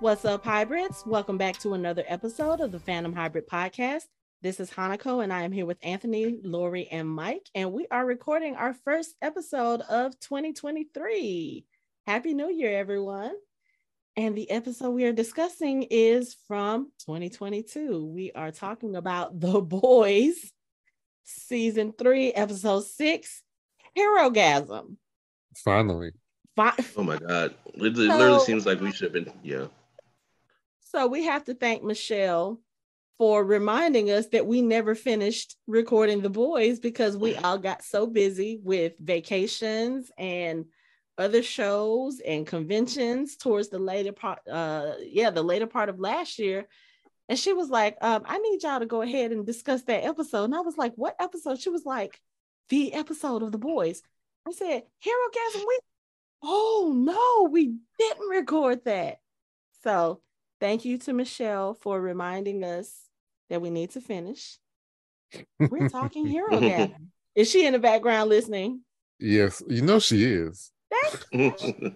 What's up, hybrids? Welcome back to another episode of the Fandom Hybrid Podcast. This is Hanako, and I am here with Anthony, Lori, and Mike, and we are recording our first episode of 2023. Happy New Year, everyone. And the episode we are discussing is from 2022. We are talking about The Boys, season three, episode six, Herogasm. Finally. Fi- Oh my god. It literally So- seems like we should have been yeah. So we have to thank Michelle for reminding us that we never finished recording The Boys because we all got so busy with vacations and other shows and conventions towards the later part uh yeah the later part of last year. And she was like um i need y'all to go ahead and discuss that episode. And i was like what episode? She was like the episode of the boys. I said Herogasm we oh no we didn't record that. So thank you to michelle for reminding us that we need to finish we're talking Herogasm is she in the background listening Yes, you know she is.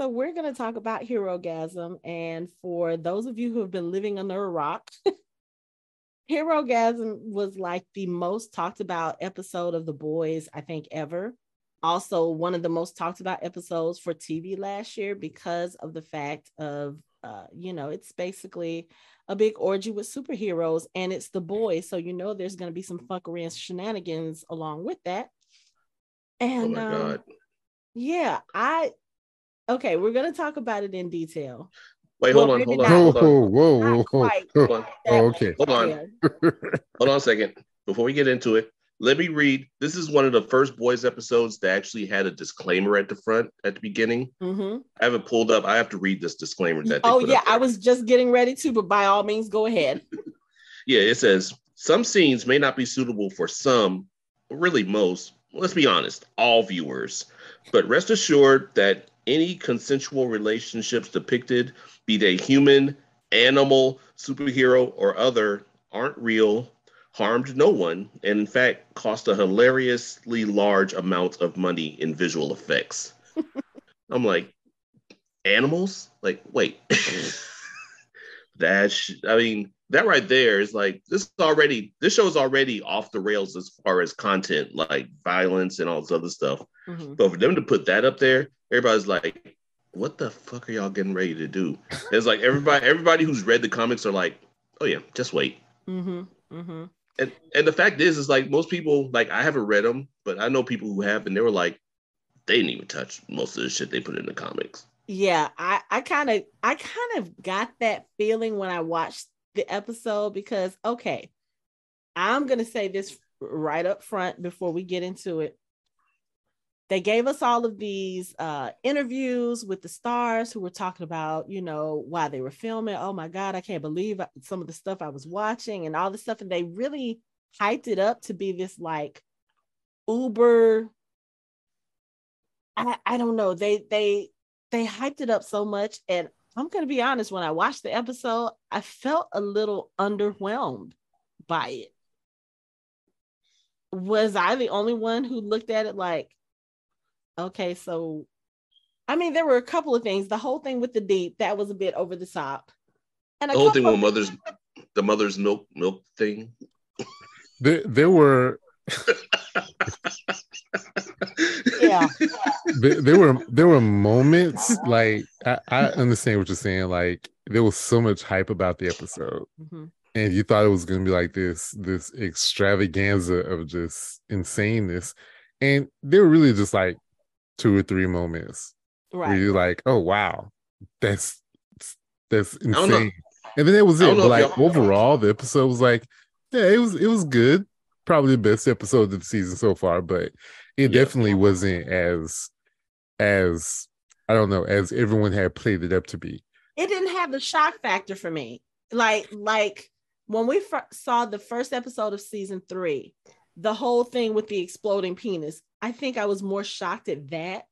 So we're going to talk about Herogasm. And for those of you who have been living under a rock, Herogasm was like the most talked about episode of The Boys, I think, ever. Also, one of the most talked about episodes for TV last year because of the fact of, uh, you know, it's basically a big orgy with superheroes and it's The Boys. So, you know, there's going to be some fuckery and shenanigans along with that. oh And my um, god. yeah, I okay, we're gonna talk about it in detail. Wait, well, hold on, hold on. Whoa, hold on. whoa, whoa, whoa, whoa. Hold on. Oh, okay. Hold on. Hold on a second. Before we get into it, let me read. This is one of the first boys episodes that actually had a disclaimer at the front at the beginning. Mhm. I haven't pulled up. I have to read this disclaimer that Oh yeah. I was just getting ready to, but by all means, go ahead. Yeah, it says some scenes may not be suitable for some, really most, let's be honest, all viewers. But rest assured that any consensual relationships depicted, be they human, animal, superhero, or other, aren't real, harmed no one, and in fact cost a hilariously large amount of money in visual effects. I'm like, animals? Like, wait. that sh- I mean, that right there is like this is already this show is already off the rails as far as content, like violence and all this other stuff. Mhm. But for them to put that up there, everybody's like, "What the fuck are y'all getting ready to do?" It's like everybody, everybody who's read the comics are like, "Oh yeah, just wait." Mm-hmm. Mhm. And and the fact is, is like most people, like I haven't read them, but I know people who have, and they were like, they didn't even touch most of the shit they put in the comics. Yeah, I I kind of I kind of got that feeling when I watched the episode because okay, I'm gonna say this right up front before we get into it. They gave us all of these uh, interviews with the stars who were talking about, you know, why they were filming. Oh my God, I can't believe some of the stuff I was watching and all this stuff. And they really hyped it up to be this like uber. I, I don't know. They they they hyped it up so much. And I'm gonna be honest, when I watched the episode, I felt a little underwhelmed by it. Was I the only one who looked at it like, okay, so I mean, there were a couple of things. The whole thing with the deep, that was a bit over the top. And The whole thing with mother's the mother's milk milk thing. There, there were yeah. there, there were there were moments like I, I understand what you're saying. Like there was so much hype about the episode, Mhm. and you thought it was gonna be like this this extravaganza of just insaneness, and they were really just like two or three moments where you're like, oh wow, that's that's insane. And then that was it. But like overall, the episode was like, yeah, it was it was good. Probably the best episode of the season so far, but it Yeah. definitely wasn't as as I don't know as everyone had played it up to be. it didn't have the shock factor for me. Like, like when we fir- saw the first episode of season three, the whole thing with the exploding penis, I think I was more shocked at that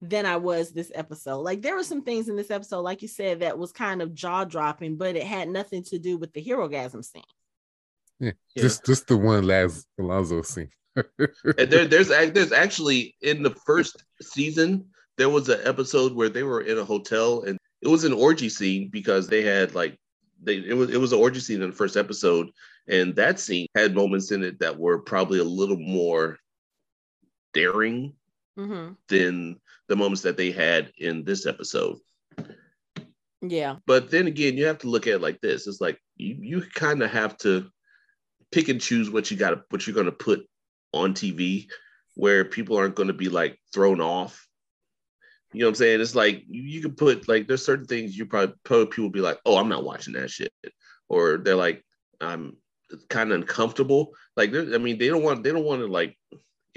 than I was this episode. Like there were some things in this episode, like you said, that was kind of jaw dropping, but it had nothing to do with the Herogasm scene. Yeah, Yeah. just just the one last Alonzo scene. And there, there's there's actually in the first season there was an episode where they were in a hotel and it was an orgy scene because they had like they it was it was an orgy scene in the first episode and that scene had moments in it that were probably a little more daring Mm-hmm. than the moments that they had in this episode. Yeah. But then again, you have to look at it like this. It's like you you kind of have to pick and choose what you got what you're going to put on TV where people aren't going to be like thrown off. You know what I'm saying? It's like you, you can put like there's certain things you probably, probably people be like, "Oh, I'm not watching that shit." Or they're like, "I'm kind of uncomfortable." Like I mean, they don't want they don't want to like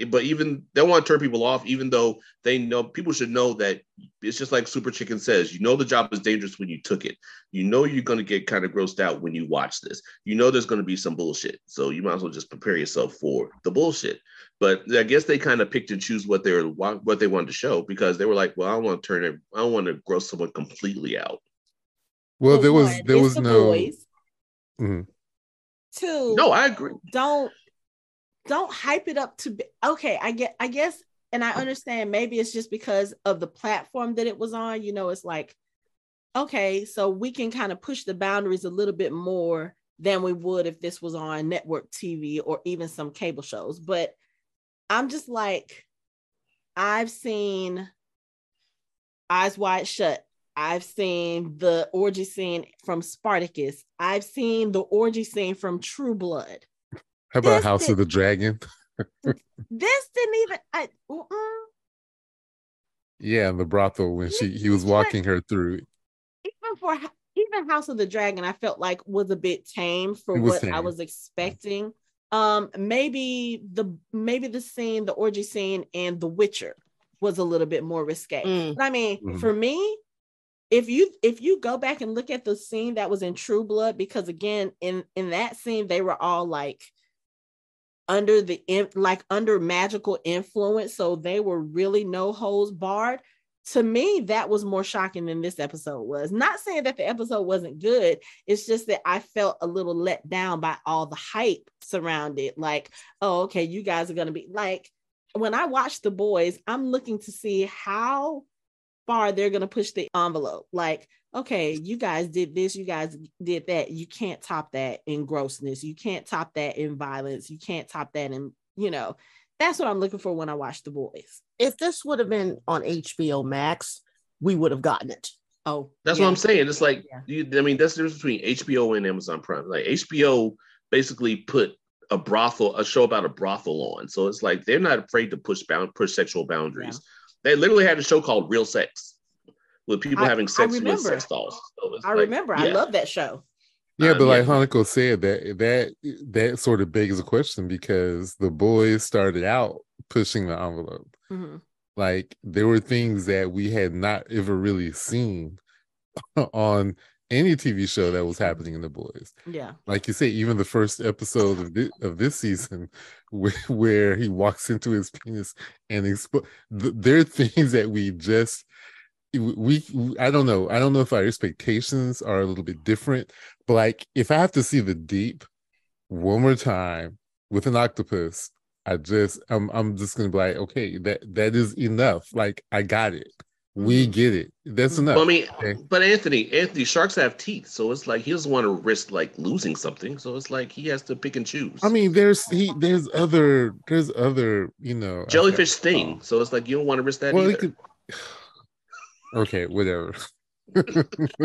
but even they don't want to turn people off, even though they know people should know that it's just like Super Chicken says, you know the job is dangerous when you took it. You know you're gonna get kind of grossed out when you watch this. You know there's gonna be some bullshit. So you might as well just prepare yourself for the bullshit. But I guess they kind of picked and choose what they were what they wanted to show because they were like, well, I don't want to turn it, I don't want to gross someone completely out. Well, there was there it's was the no boys. Mhm. Two. No, I agree. don't don't hype it up to be okay i get i guess and i understand maybe it's just because of the platform that it was on you know it's like okay so we can kind of push the boundaries a little bit more than we would if this was on network tv or even some cable shows but i'm just like i've seen eyes wide shut I've seen the orgy scene from Spartacus. I've seen the orgy scene from True Blood. How about this House did- of the Dragon? This didn't even. I, uh-uh. Yeah, in the brothel when she he was walking her through. even for even House of the Dragon, I felt like was a bit tame for It was what I was expecting. Um, maybe the maybe the scene, the orgy scene and The Witcher was a little bit more risque. Mm. But I mean, Mhm. for me, if you if you go back and look at the scene that was in True Blood, because again, in in that scene, they were all like under the like under magical influence, so they were really no holes barred. To me, that was more shocking than this episode was. Not saying that the episode wasn't good. It's just that I felt a little let down by all the hype surrounded. Like, oh, okay, you guys are gonna be like. When I watch the boys, I'm looking to see how far they're going to push the envelope. Like, okay, you guys did this, you guys did that. You can't top that in grossness. You can't top that in violence. You can't top that in, you know, that's what I'm looking for when I watch The Boys. If this would have been on HBO Max, we would have gotten it. Oh, That's yeah. what I'm saying. It's like, Yeah. you, I mean, that's the difference between HBO and Amazon Prime. Like HBO basically put a brothel, a show about a brothel on. So it's like they're not afraid to push bound, push sexual boundaries. They literally had a show called Real Sex with people I- having sex with sex dolls. So I like, remember. I love that show. Yeah, Um, but like yeah. Hanako said, that that that sort of begs a question because the boys started out pushing the envelope. Mhm. Like there were things that we had not ever really seen on any TV show that was happening in the boys. Yeah. Like you say, even the first episode of this, of this season, where, where he walks into his penis and expo- th- there are things that we just we, we I don't know. I don't know if our expectations are a little bit different, but like if I have to see the deep one more time with an octopus, I just I'm I'm just gonna be like, okay, that that is enough. Like I got it. We get it. That's enough. Well, I mean, Okay. but Anthony, Anthony, sharks have teeth, so it's like he doesn't want to risk like losing something. So it's like he has to pick and choose. I mean, there's he there's other there's other you know jellyfish forgot- sting, um, so it's like you don't want to risk that Well, either. could. Okay, whatever.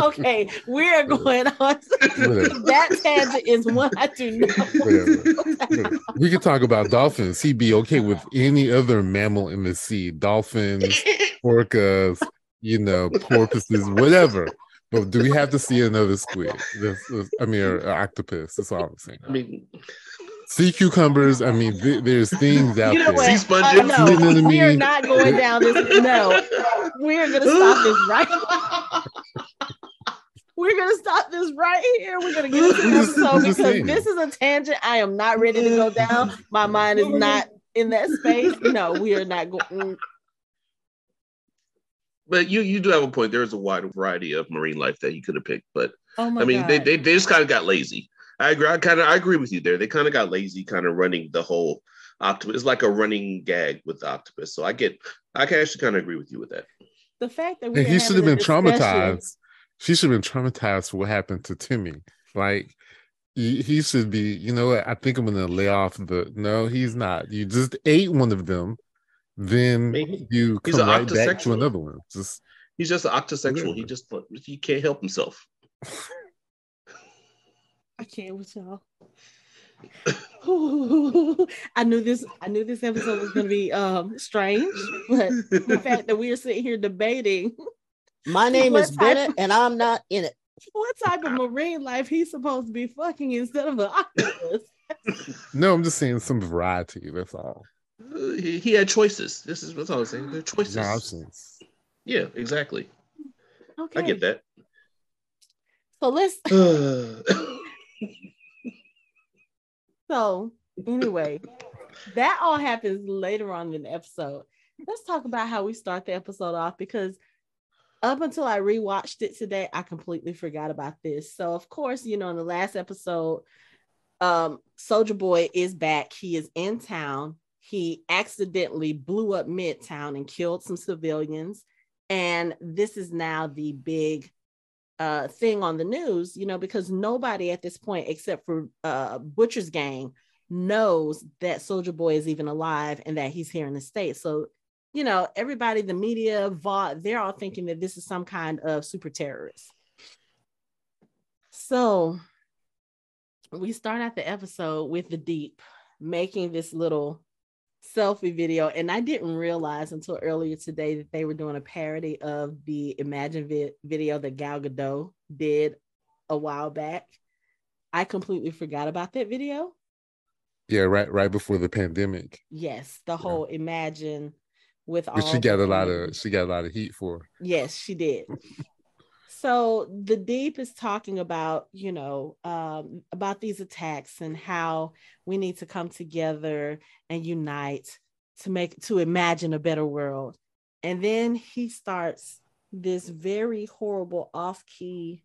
Okay, we're going on. That tangent is one I do not want to go down. we could talk about dolphins. He'd be okay with any other mammal in the sea, dolphins, orcas, you know, porpoises, whatever. But do we have to see another squid? This, this- I mean, or, or octopus. That's all I'm saying. I mean, Sea cucumbers. I mean, th- there's things out You know there. what? Sea sponges. Uh, no, You know what I we are not going down this. No, we're gonna stop this right. We're gonna stop this right here. We're gonna get into the I'm episode because saying. this is a tangent. I am not ready to go down. My mind is not in that space. No, we are not going. But you you do have a point. There is a wide variety of marine life that you could have picked, but Oh I mean, they, they they just kind of got lazy. I agree. I kind of I agree with you there. They kind of got lazy, kind of running the whole octopus. It's like a running gag with the octopus. So I get, I can actually kind of agree with you with that. The fact that we And he should have been traumatized. She should have been traumatized for what happened to Timmy. Like he, he should be, you know what? I think I'm gonna lay off the no, he's not. You just ate one of them, then Maybe. you He's come an right back to another one. Just He's just an octosexual. He just he can't help himself. I can't with y'all. I knew this. I knew this episode was going to be um strange, but the fact that we are sitting here debating My name is Bennett, of- and I'm not in it. what type of marine life he's supposed to be fucking instead of an octopus. no, I'm just saying some variety. That's all. He, he had choices. This is what I was saying. There are choices. Nonsense. Yeah, exactly. Okay, I get that. So let's. So anyway, that all happens later on in the episode. Let's talk about how we start the episode off because up until I rewatched it today, I completely forgot about this. So of course, you know, in the last episode, um, Soldier Boy is back. He is in town. He accidentally blew up Midtown and killed some civilians. And this is now the big uh, thing on the news, you know, because nobody at this point, except for uh, Butcher's gang, knows that Soldier Boy is even alive and that he's here in the States. So, you know, everybody, the media, Vought, they're all thinking that this is some kind of super terrorist. So we start out the episode with the Deep making this little selfie video. And I didn't realize until earlier today that they were doing a parody of the Imagine vi- video that Gal Gadot did a while back. I completely forgot about that video. Yeah, right right before the pandemic. Yes, the whole Imagine with all she got a lot of she got a lot of heat for. Yes, she did. So the deep is talking about, you know, um, about these attacks and how we need to come together and unite to make to imagine a better world. And then he starts this very horrible off-key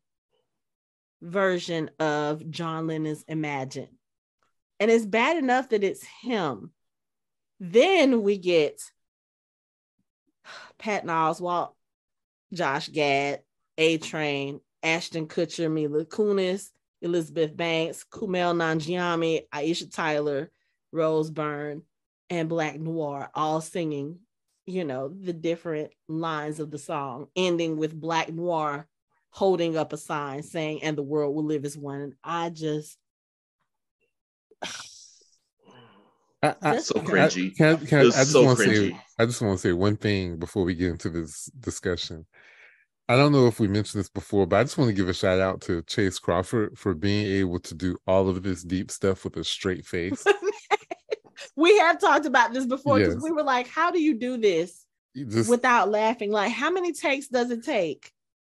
version of John Lennon's Imagine. And it's bad enough that it's him. Then we get Patton Oswalt, Josh Gad, A Train, Ashton Kutcher, Mila Kunis, Elizabeth Banks, Kumail Nanjiani, Aisha Tyler, Rose Byrne, and Black Noir all singing, you know, the different lines of the song, ending with Black Noir holding up a sign saying, and the world will live as one. And I just I, I, so I- cringy. I, can I, I just so want to say cringy. I just want to say one thing before we get into this discussion. I don't know if we mentioned this before, but I just want to give a shout out to Chace Crawford for being able to do all of this deep stuff with a straight face. we have talked about this before because Yes. we were like, how do you do this You Just without laughing? Like, how many takes does it take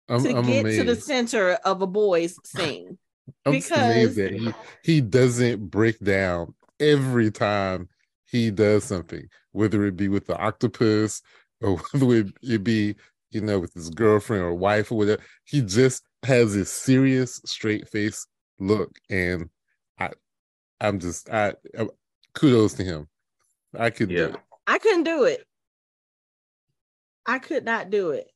I'm, to I'm get amazed. to the center of a boy's scene? I'm because- he he doesn't break down every time he does something, whether it be with the octopus or whether it be you know with his girlfriend or wife or whatever. He just has this serious, straight face look, and I I'm just I, I kudos to him. I could Yeah. do it. I couldn't do it. I could not do it.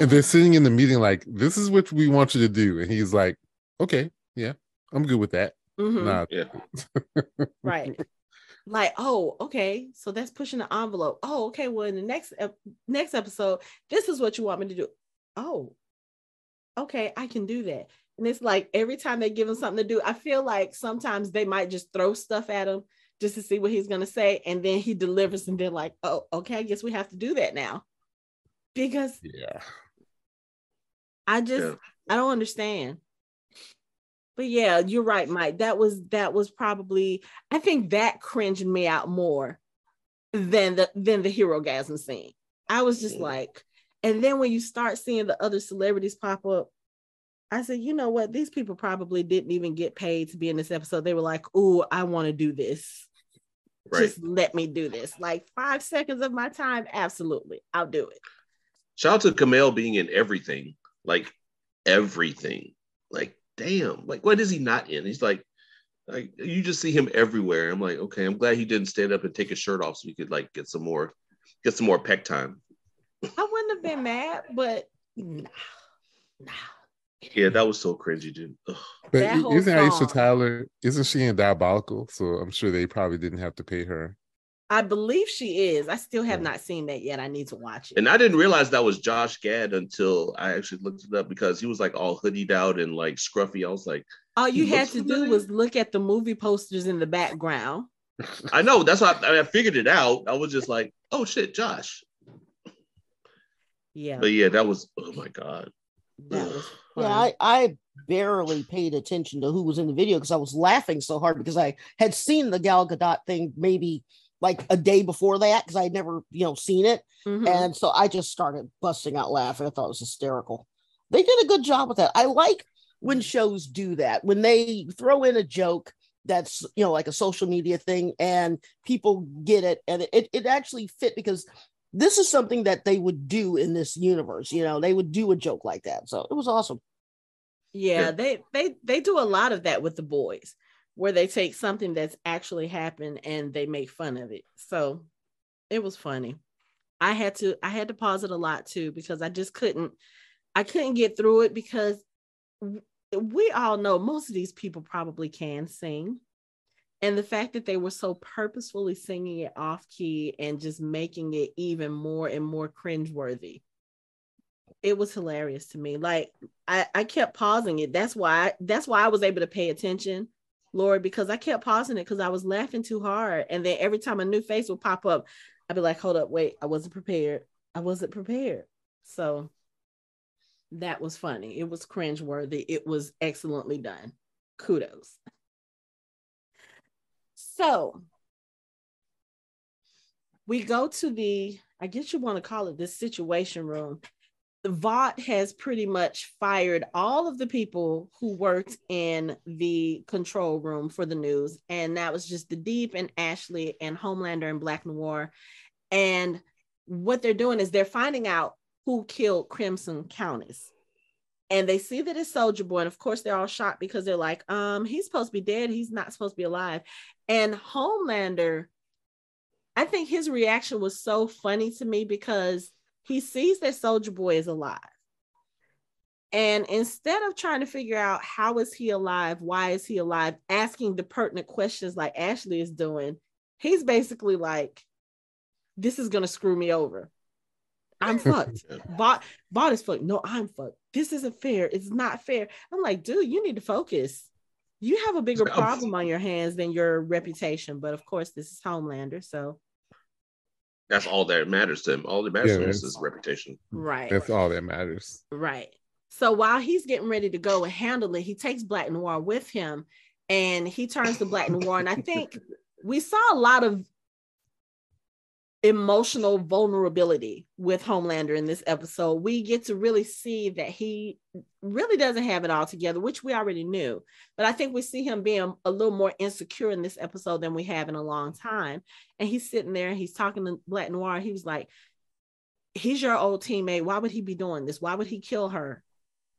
And they're sitting in the meeting like, "This is what we want you to do," and he's like, "Okay, yeah, I'm good with that." Mhm. Nah, Yeah. right like oh okay so that's pushing the envelope oh okay well in the next next episode this is what you want me to do oh okay i can do that and it's like every time they give him something to do i feel like sometimes they might just throw stuff at him just to see what he's going to say and then he delivers and they're like oh okay i guess we have to do that now because yeah. I just Yeah. I don't understand. But yeah, you're right, Mike. That was that was probably I think that cringed me out more than the than the Herogasm scene. I was just Mm. like, and then when you start seeing the other celebrities pop up, I said, you know what? These people probably didn't even get paid to be in this episode. They were like, oh, I want to do this. Right. Just let me do this. Like five seconds of my time, absolutely. I'll do it. Shout out to Kumail being in everything, like everything. Like, damn, like what is he not in? He's like, Like you just see him everywhere. I'm like, okay, I'm glad he didn't stand up and take his shirt off so he could like get some more get some more peck time. I wouldn't have been mad, but nah, nah. Yeah, that was so cringy, dude. Ugh. But That whole isn't Aisha. Tyler? Isn't she in Diabolical? So I'm sure they probably didn't have to pay her. I believe she is. I still have not seen that yet. I need to watch it. And I didn't realize that was Josh Gad until I actually looked it up because he was like all hoodied out and like scruffy. I was like, All you had looks to do familiar. was look at the movie posters in the background. I know that's why I, I figured it out. I was just like, oh shit, Josh. Yeah, But yeah, that was oh my god. that was Yeah. I, I barely paid attention to who was in the video because I was laughing so hard because I had seen the Gal Gadot thing maybe like a day before that because I had never, you know, seen it. Mhm. And so I just started busting out laughing. I thought it was hysterical. They did a good job with that. I like when shows do that, when they throw in a joke that's, you know, like a social media thing and people get it. And it, it actually fit because this is something that they would do in this universe. You know, they would do a joke like that. So it was awesome. yeah, Yeah. they they they do a lot of that with the boys, where they take something that's actually happened and they make fun of it. So it was funny. I had to I had to pause it a lot too because I just couldn't I couldn't get through it because we all know most of these people probably can sing. And the fact that they were so purposefully singing it off key and just making it even more and more cringeworthy. It was hilarious to me. Like I, I kept pausing it. That's why that's why I was able to pay attention, Lord, because I kept pausing it because I was laughing too hard. And then every time a new face would pop up, I'd be like, hold up, wait, I wasn't prepared. I wasn't prepared. So that was funny. It was cringeworthy. It was excellently done. Kudos. So we go to the, I guess you want to call it the situation room. The Vought has pretty much fired all of the people who worked in the control room for the news. And that was just the Deep and Ashley and Homelander and Black Noir. And what they're doing is they're finding out who killed Crimson Countess. And they see that it's Soldier Boy. And of course, they're all shocked because they're like, um, he's supposed to be dead. He's not supposed to be alive. And Homelander, I think his reaction was so funny to me because he sees that Soldier Boy is alive. And instead of trying to figure out how is he alive, why is he alive, asking the pertinent questions like Ashley is doing, he's basically like, this is gonna screw me over. I'm fucked. Vought Vought is fucked. No, I'm fucked. This isn't fair. It's not fair. I'm like, dude, you need to focus. You have a bigger problem on your hands than your reputation. But of course, this is Homelander. So That's all that matters to him. All that matters Yeah, to him is his reputation. right. That's all that matters. Right. So while he's getting ready to go and handle it, he takes Black Noir with him and he turns to Black Noir. And I think we saw a lot of emotional vulnerability with Homelander in this episode. We get to really see that he really doesn't have it all together, which we already knew. But I think we see him being a little more insecure in this episode than we have in a long time. And he's sitting there, and he's talking to Black Noir. He was like, He's your old teammate. Why would he be doing this? Why would he kill her?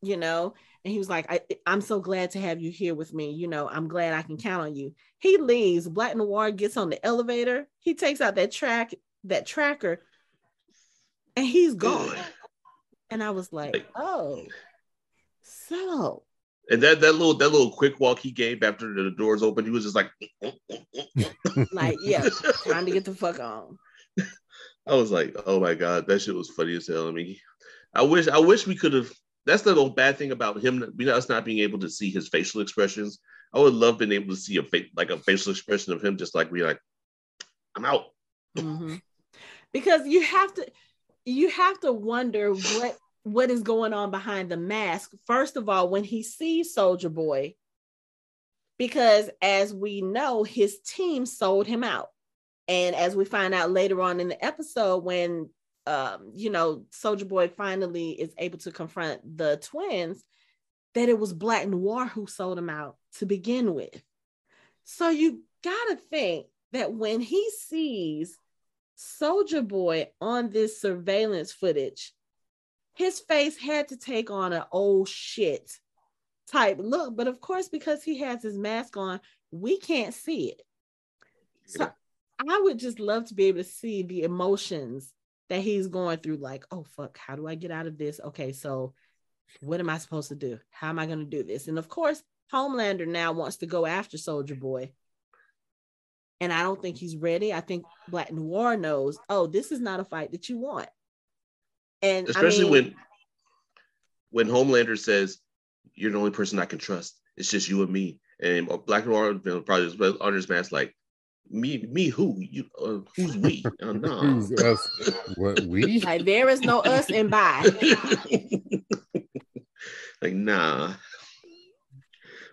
You know? And he was like, I, I'm so glad to have you here with me. You know, I'm glad I can count on you. He leaves. Black Noir gets on the elevator. He takes out that track, that tracker, and he's gone. And I was like, oh, so And that that little that little quick walk he gave after the doors opened, he was just like, like, yeah, time to get the fuck on. I was like, oh my god, that shit was funny as hell. I mean, I wish I wish we could have. That's the little bad thing about him, you know, us not being able to see his facial expressions. I would love being able to see a fa- like a facial expression of him, just like be like, I'm out. Mhm. Because you have to, you have to wonder what what is going on behind the mask. First of all, when he sees Soldier Boy, because as we know, his team sold him out. And as we find out later on in the episode, when um, you know, Soldier Boy finally is able to confront the twins, that it was Black Noir who sold him out to begin with. So you gotta think that when he sees Soldier Boy on this surveillance footage, his face had to take on an old oh, shit type look. But of course, because he has his mask on, we can't see it. So I would just love to be able to see the emotions that he's going through. Like, oh fuck, how do I get out of this? Okay, so what am I supposed to do? How am I going to do this? And of course, Homelander now wants to go after Soldier Boy. And I don't think he's ready. I think Black Noir knows, oh, this is not a fight that you want. And I especially mean, when when Homelander says, "You're the only person I can trust. It's just you and me." And Black Noir you know, probably is under his mask, like, "Me, me, who? You? Uh, who's we? Oh, no." Who's us? What we? like there is no us and by. like, nah.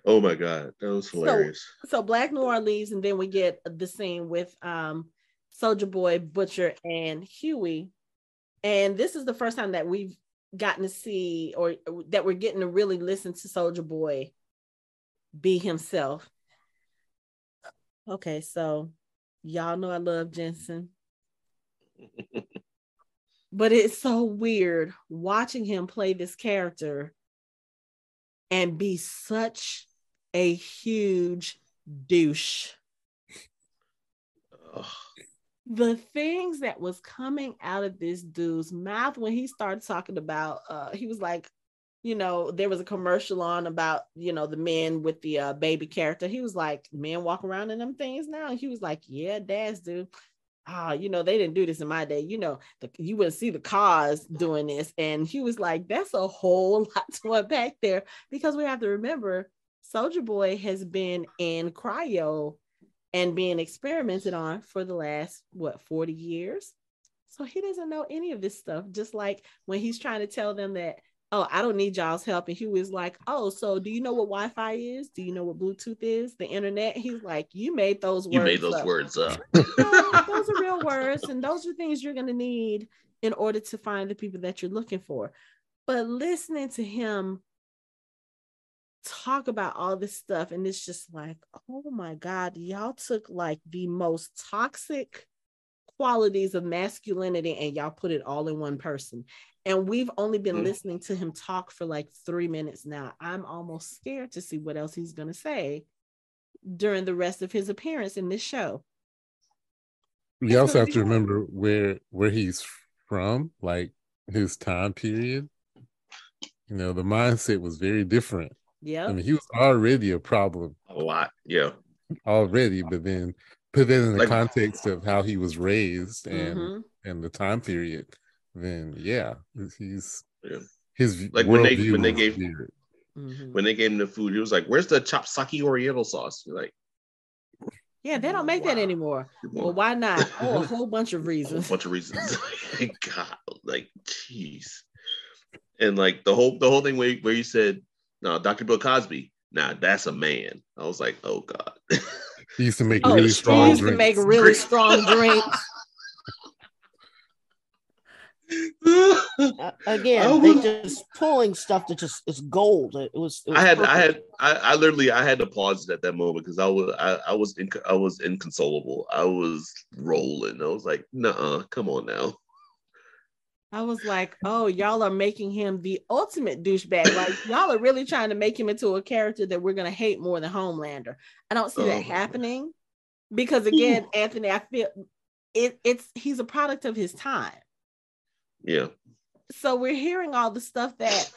Oh my god, that was hilarious. so Black Noir leaves, and then we get the scene with um Soldier Boy, Butcher, and Hughie. And this is the first time that we've gotten to see or that we're getting to really listen to Soldier Boy be himself. Okay, so y'all know I love Jensen. but it's so weird watching him play this character and be such a huge douche. Ugh. The things that was coming out of this dude's mouth when he started talking about, uh, he was like, you know, there was a commercial on about, you know, the men with the uh, baby character. He was like, men walk around in them things now. And he was like, yeah, dads do. Ah, you know, they didn't do this in my day. You know, the, you wouldn't see the cars doing this. And he was like, that's a whole lot to unpack there because we have to remember Soldier Boy has been in cryo and being experimented on for the last what 40 years. So he doesn't know any of this stuff. Just like when he's trying to tell them that, oh, I don't need y'all's help. And he was like, oh, so do you know what Wi-Fi is? Do you know what Bluetooth is? The internet? He's like, you made those You words. made those up. words up. No, those are real words, and those are things you're going to need in order to find the people that you're looking for. But listening to him talk about all this stuff, and it's just like, oh my God, y'all took like the most toxic qualities of masculinity and y'all put it all in one person. And we've only been Mm. listening to him talk for like three minutes now. I'm almost scared to see what else he's going to say during the rest of his appearance in this show. We also have to remember where where he's from, like his time period. You know, the mindset was very different. Yeah. I mean, he was already a problem A lot. Yeah. already, but then put that in the Like- context of how he was raised and Mhm. and the time period, then yeah, he's Yeah. his Like when they- when they gave- weird. Mhm. When they gave him the food, he was like, "Where's the chopsaki Oriental sauce?" You're like, Yeah, they don't make that anymore. Well, why not? Oh, a whole bunch of reasons. a whole reasons. bunch of reasons. God, like, jeez. And like the whole the whole thing where where you said, "No, Dr. Bill Cosby." Nah, that's a man. I was like, "Oh God." He used to make Oh, really strong. Drinks. He strong used to make really strong drinks. Uh, again, I they was- just pulling stuff that just is gold. It was. It was I had, I had, I, I literally, I had to pause it at that moment because I was, I, I was, inc- I was inconsolable. I was rolling. I was like, "Nah, come on now." I was like, oh, y'all are making him the ultimate douchebag. Like, y'all are really trying to make him into a character that we're going to hate more than Homelander. I don't see Oh. that happening because, again, Anthony, I feel it, it's he's a product of his time. Yeah, so we're hearing all the stuff that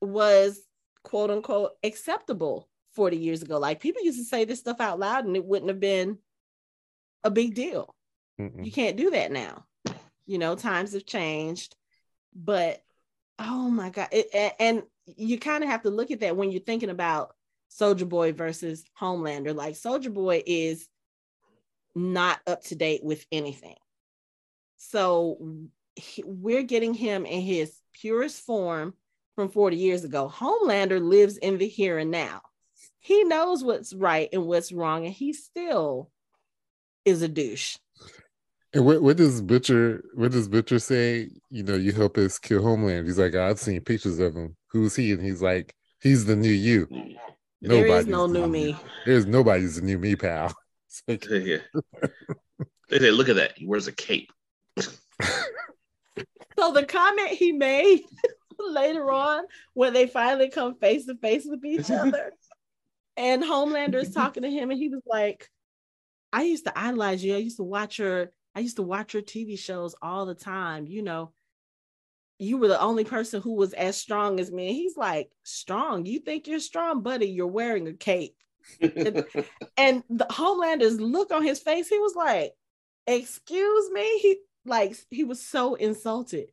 was quote unquote acceptable 40 years ago. Like people used to say this stuff out loud and it wouldn't have been a big deal. Mm-mm. You can't do that now. You know, times have changed, but oh my God. It, and you kind of have to look at that when you're thinking about Soldier Boy versus Homelander. Like Soldier Boy is not up to date with anything. So he- we're getting him in his purest form from 40 years ago. Homelander lives in the here and now. He knows what's right and what's wrong, and he still is a douche. And what, what does Butcher what does Butcher say? You know, you help us kill Homeland. He's like, I've seen pictures of him. Who's he? And he's like, he's the new you. there is Nobody's no the new me. There's nobody's the new me, pal. Like, yeah. They say, "Look at that. He wears a cape." So the comment he made later on when they finally come face to face with each other. and Homelander is talking to him, and he was like, I used to idolize you. I used to watch your I used to watch your TV shows all the time. You know, you were the only person who was as strong as me. And he's like, strong. You think you're strong, buddy? You're wearing a cape. and, and the Homelander's look on his face, he was like, excuse me. He like he was so insulted.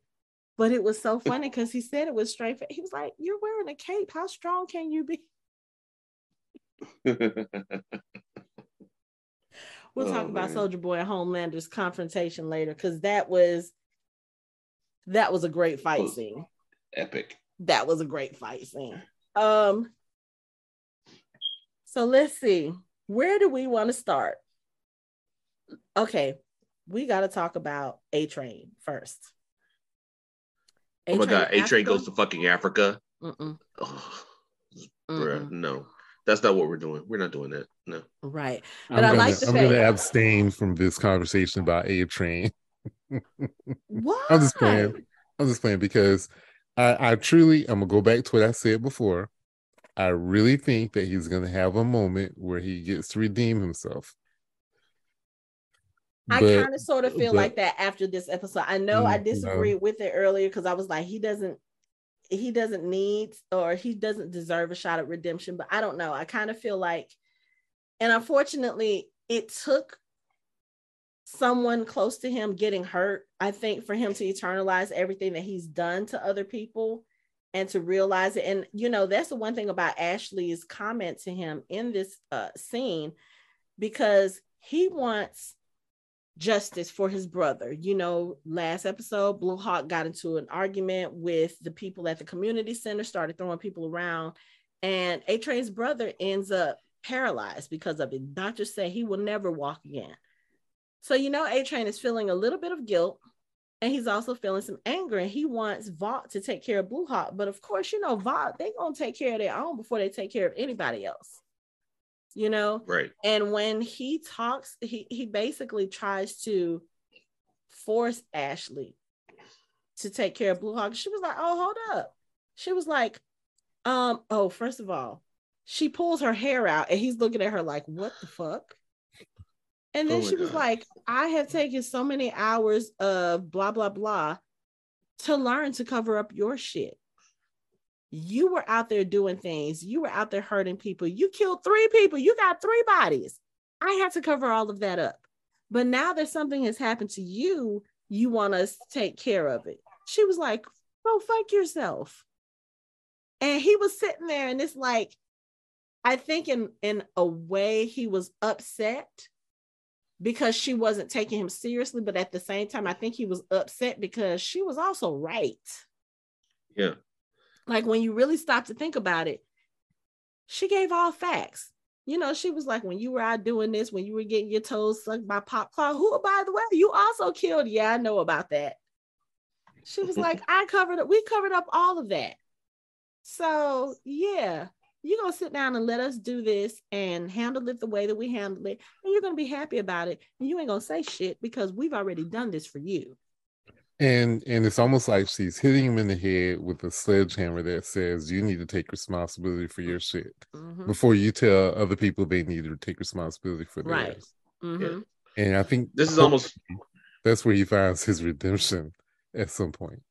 But it was so funny because he said it was straight. He was like, You're wearing a cape. How strong can you be? We'll oh, talk about Soldier Boy and Homelander's confrontation later because that was that was a great fight scene. Epic. That was a great fight scene. Um so let's see. Where do we want to start? Okay, we got to talk about A Train first. A-Train oh my god, A Train goes to fucking Africa. Mm-mm. Oh, bruh, no. That's not what we're doing. We're not doing that. No. Right. But I'm I gonna, like I'm going to abstain from this conversation about A Train. what? I'm just playing. I'm just playing because I, I truly, I'm going to go back to what I said before. I really think that he's going to have a moment where he gets to redeem himself. I kind of sort of feel but, like that after this episode. I know mm, I disagreed no. with it earlier because I was like, he doesn't he doesn't need or he doesn't deserve a shot at redemption but i don't know i kind of feel like and unfortunately it took someone close to him getting hurt i think for him to eternalize everything that he's done to other people and to realize it and you know that's the one thing about ashley's comment to him in this uh, scene because he wants justice for his brother. You know, last episode, Blue Hawk got into an argument with the people at the community center, started throwing people around, and A Train's brother ends up paralyzed because of it. Doctors say he will never walk again. So, you know, A Train is feeling a little bit of guilt and he's also feeling some anger and he wants Vought to take care of Blue Hawk. But of course, you know, Vought, they're going to take care of their own before they take care of anybody else you know right and when he talks he he basically tries to force ashley to take care of blue hawk she was like oh hold up she was like um oh first of all she pulls her hair out and he's looking at her like what the fuck and then oh she was God. like i have taken so many hours of blah blah blah to learn to cover up your shit you were out there doing things. You were out there hurting people. You killed three people. You got three bodies. I had to cover all of that up. But now that something has happened to you, you want us to take care of it. She was like, "Go fuck yourself." And he was sitting there, and it's like, I think in in a way he was upset because she wasn't taking him seriously, but at the same time, I think he was upset because she was also right. Yeah like when you really stop to think about it, she gave all facts. You know, she was like, when you were out doing this, when you were getting your toes sucked by Popclaw, who, by the way, you also killed. Yeah, I know about that. She was like, I covered it. We covered up all of that. So, yeah, you're going to sit down and let us do this and handle it the way that we handle it. And you're going to be happy about it. And you ain't going to say shit because we've already done this for you and and it's almost like she's hitting him in the head with a sledgehammer that says you need to take responsibility for your shit mm-hmm. before you tell other people they need to take responsibility for right. theirs mm-hmm. and i think this is almost that's where he finds his redemption at some point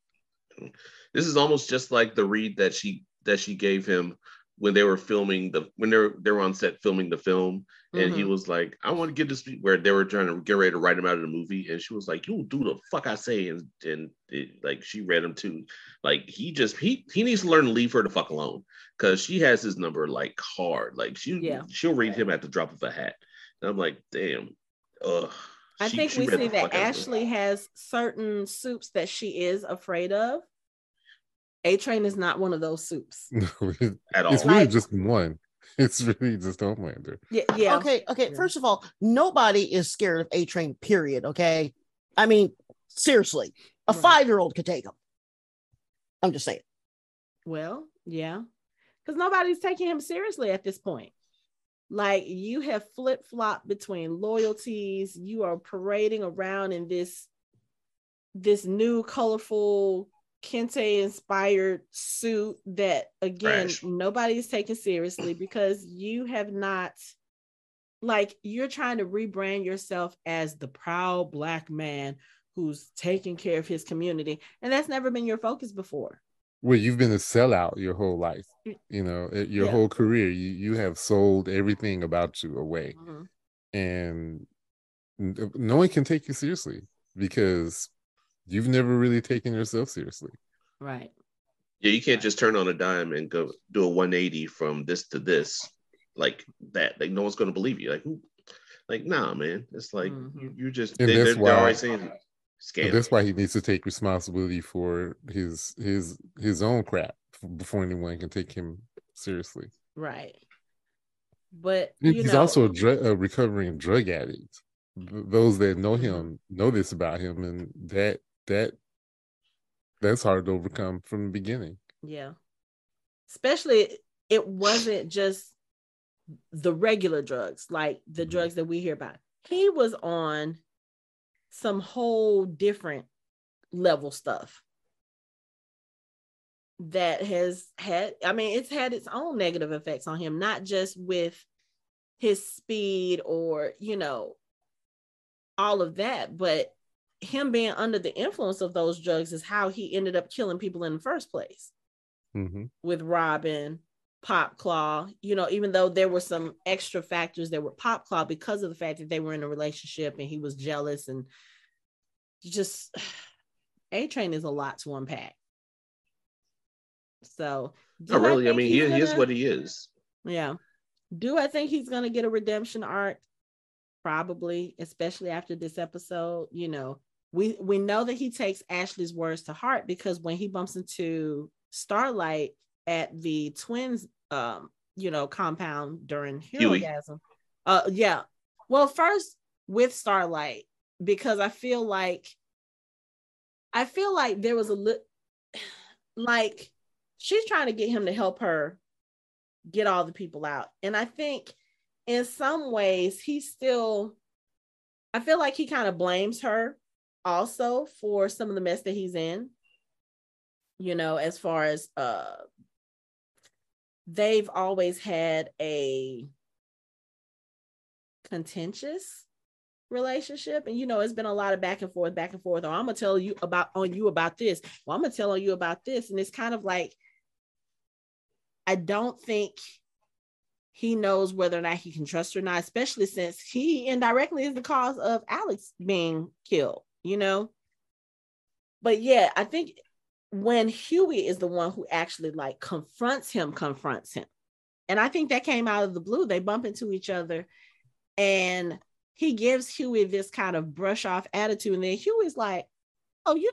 this is almost just like the read that she that she gave him when they were filming the when they were they were on set filming the film and mm-hmm. he was like i want to get this where they were trying to get ready to write him out of the movie and she was like you'll do the fuck i say and and it, like she read him too. Like he just he he needs to learn to leave her the fuck alone because she has his number like hard. Like she yeah. she'll read him at the drop of a hat. And i'm like damn. Ugh. I she, think she we see that Ashley has certain supes that she is afraid of a Train is not one of those supes at all. It's really like, just one. It's really just Homelander. Yeah, yeah. Okay, okay. Yeah. First of all, nobody is scared of A Train. Period. Okay. I mean, seriously, a right. five-year-old could take him. I'm just saying. Well, yeah, because nobody's taking him seriously at this point. Like you have flip flopped between loyalties. You are parading around in this this new colorful Kente inspired suit that again Trash. nobody's taking seriously because you have not like you're trying to rebrand yourself as the proud black man who's taking care of his community and that's never been your focus before Well, you've been a sellout your whole life. You know, eh, your Yeah. whole career. You you have sold everything about you away, Mhm. and no one can take you seriously because you've never really taken yourself seriously. right Yeah, you can't just turn on a dime and go do a 180 from this to this like that. Like no one's gonna believe you. Like who? Like nah, man. It's like Mhm. you, you just And they, that's they're, they're why- already saying scam. that's why he needs to take responsibility for his his his own crap before anyone can take him seriously. right but you he's know also a, dr- a recovering drug addict. Th- Those that know him know this about him, and that that that's hard to overcome from the beginning. Yeah. Especially it wasn't just the regular drugs, like the Mhm. drugs that we hear about. He was on some whole different level stuff that has had I mean it's had its own negative effects on him not just with his speed or you know all of that but him being under the influence of those drugs is how he ended up killing people in the first place hmm with Robin, Popclaw, you know, even though there were some extra factors that were Popclaw because of the fact that they were in a relationship and he was jealous and just A Train is a lot to unpack. So, Not really. I think mean, he, he is what he is. yeah. Do I think he's going to get a redemption arc? Probably, especially after this episode. You know, we we know that he takes Ashley's words to heart because when he bumps into Starlight at the twins, um, you know, compound during Huey. Herogasm. Uh, yeah. Well, first with Starlight because I feel like I feel like there was a li- like she's trying to get him to help her get all the people out. And I think in some ways he still I feel like he kind of blames her also for some of the mess that he's in. You know, as far as uh they've always had a contentious relationship. And you know it's been a lot of back and forth back and forth or i'm gonna tell you about on you about this. Well i'm gonna tell on you about this. And it's kind of like i don't think he knows whether or not he can trust her or not especially since he indirectly is the cause of alex being killed you know but yeah i think when Hughie is the one who actually like confronts him confronts him and i think that came out of the blue they bump into each other and he gives Hughie this kind of brush off attitude. And then Hughie's like, Oh, you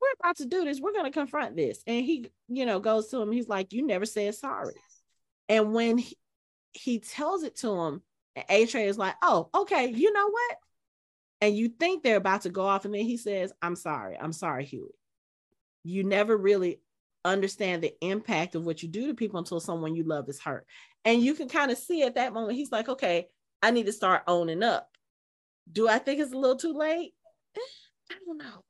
we're about to do this. We're going to confront this. And he, you know, goes to him. He's like, You never said sorry. And when he, he tells it to him, and A Train is like, Oh, okay, you know what? And you think they're about to go off. And then he says, I'm sorry. I'm sorry, Hughie. You never really understand the impact of what you do to people until someone you love is hurt. And you can kind of see at that moment, he's like, okay, I need to start owning up. Do I think it's a little too late? Eh, I don't know.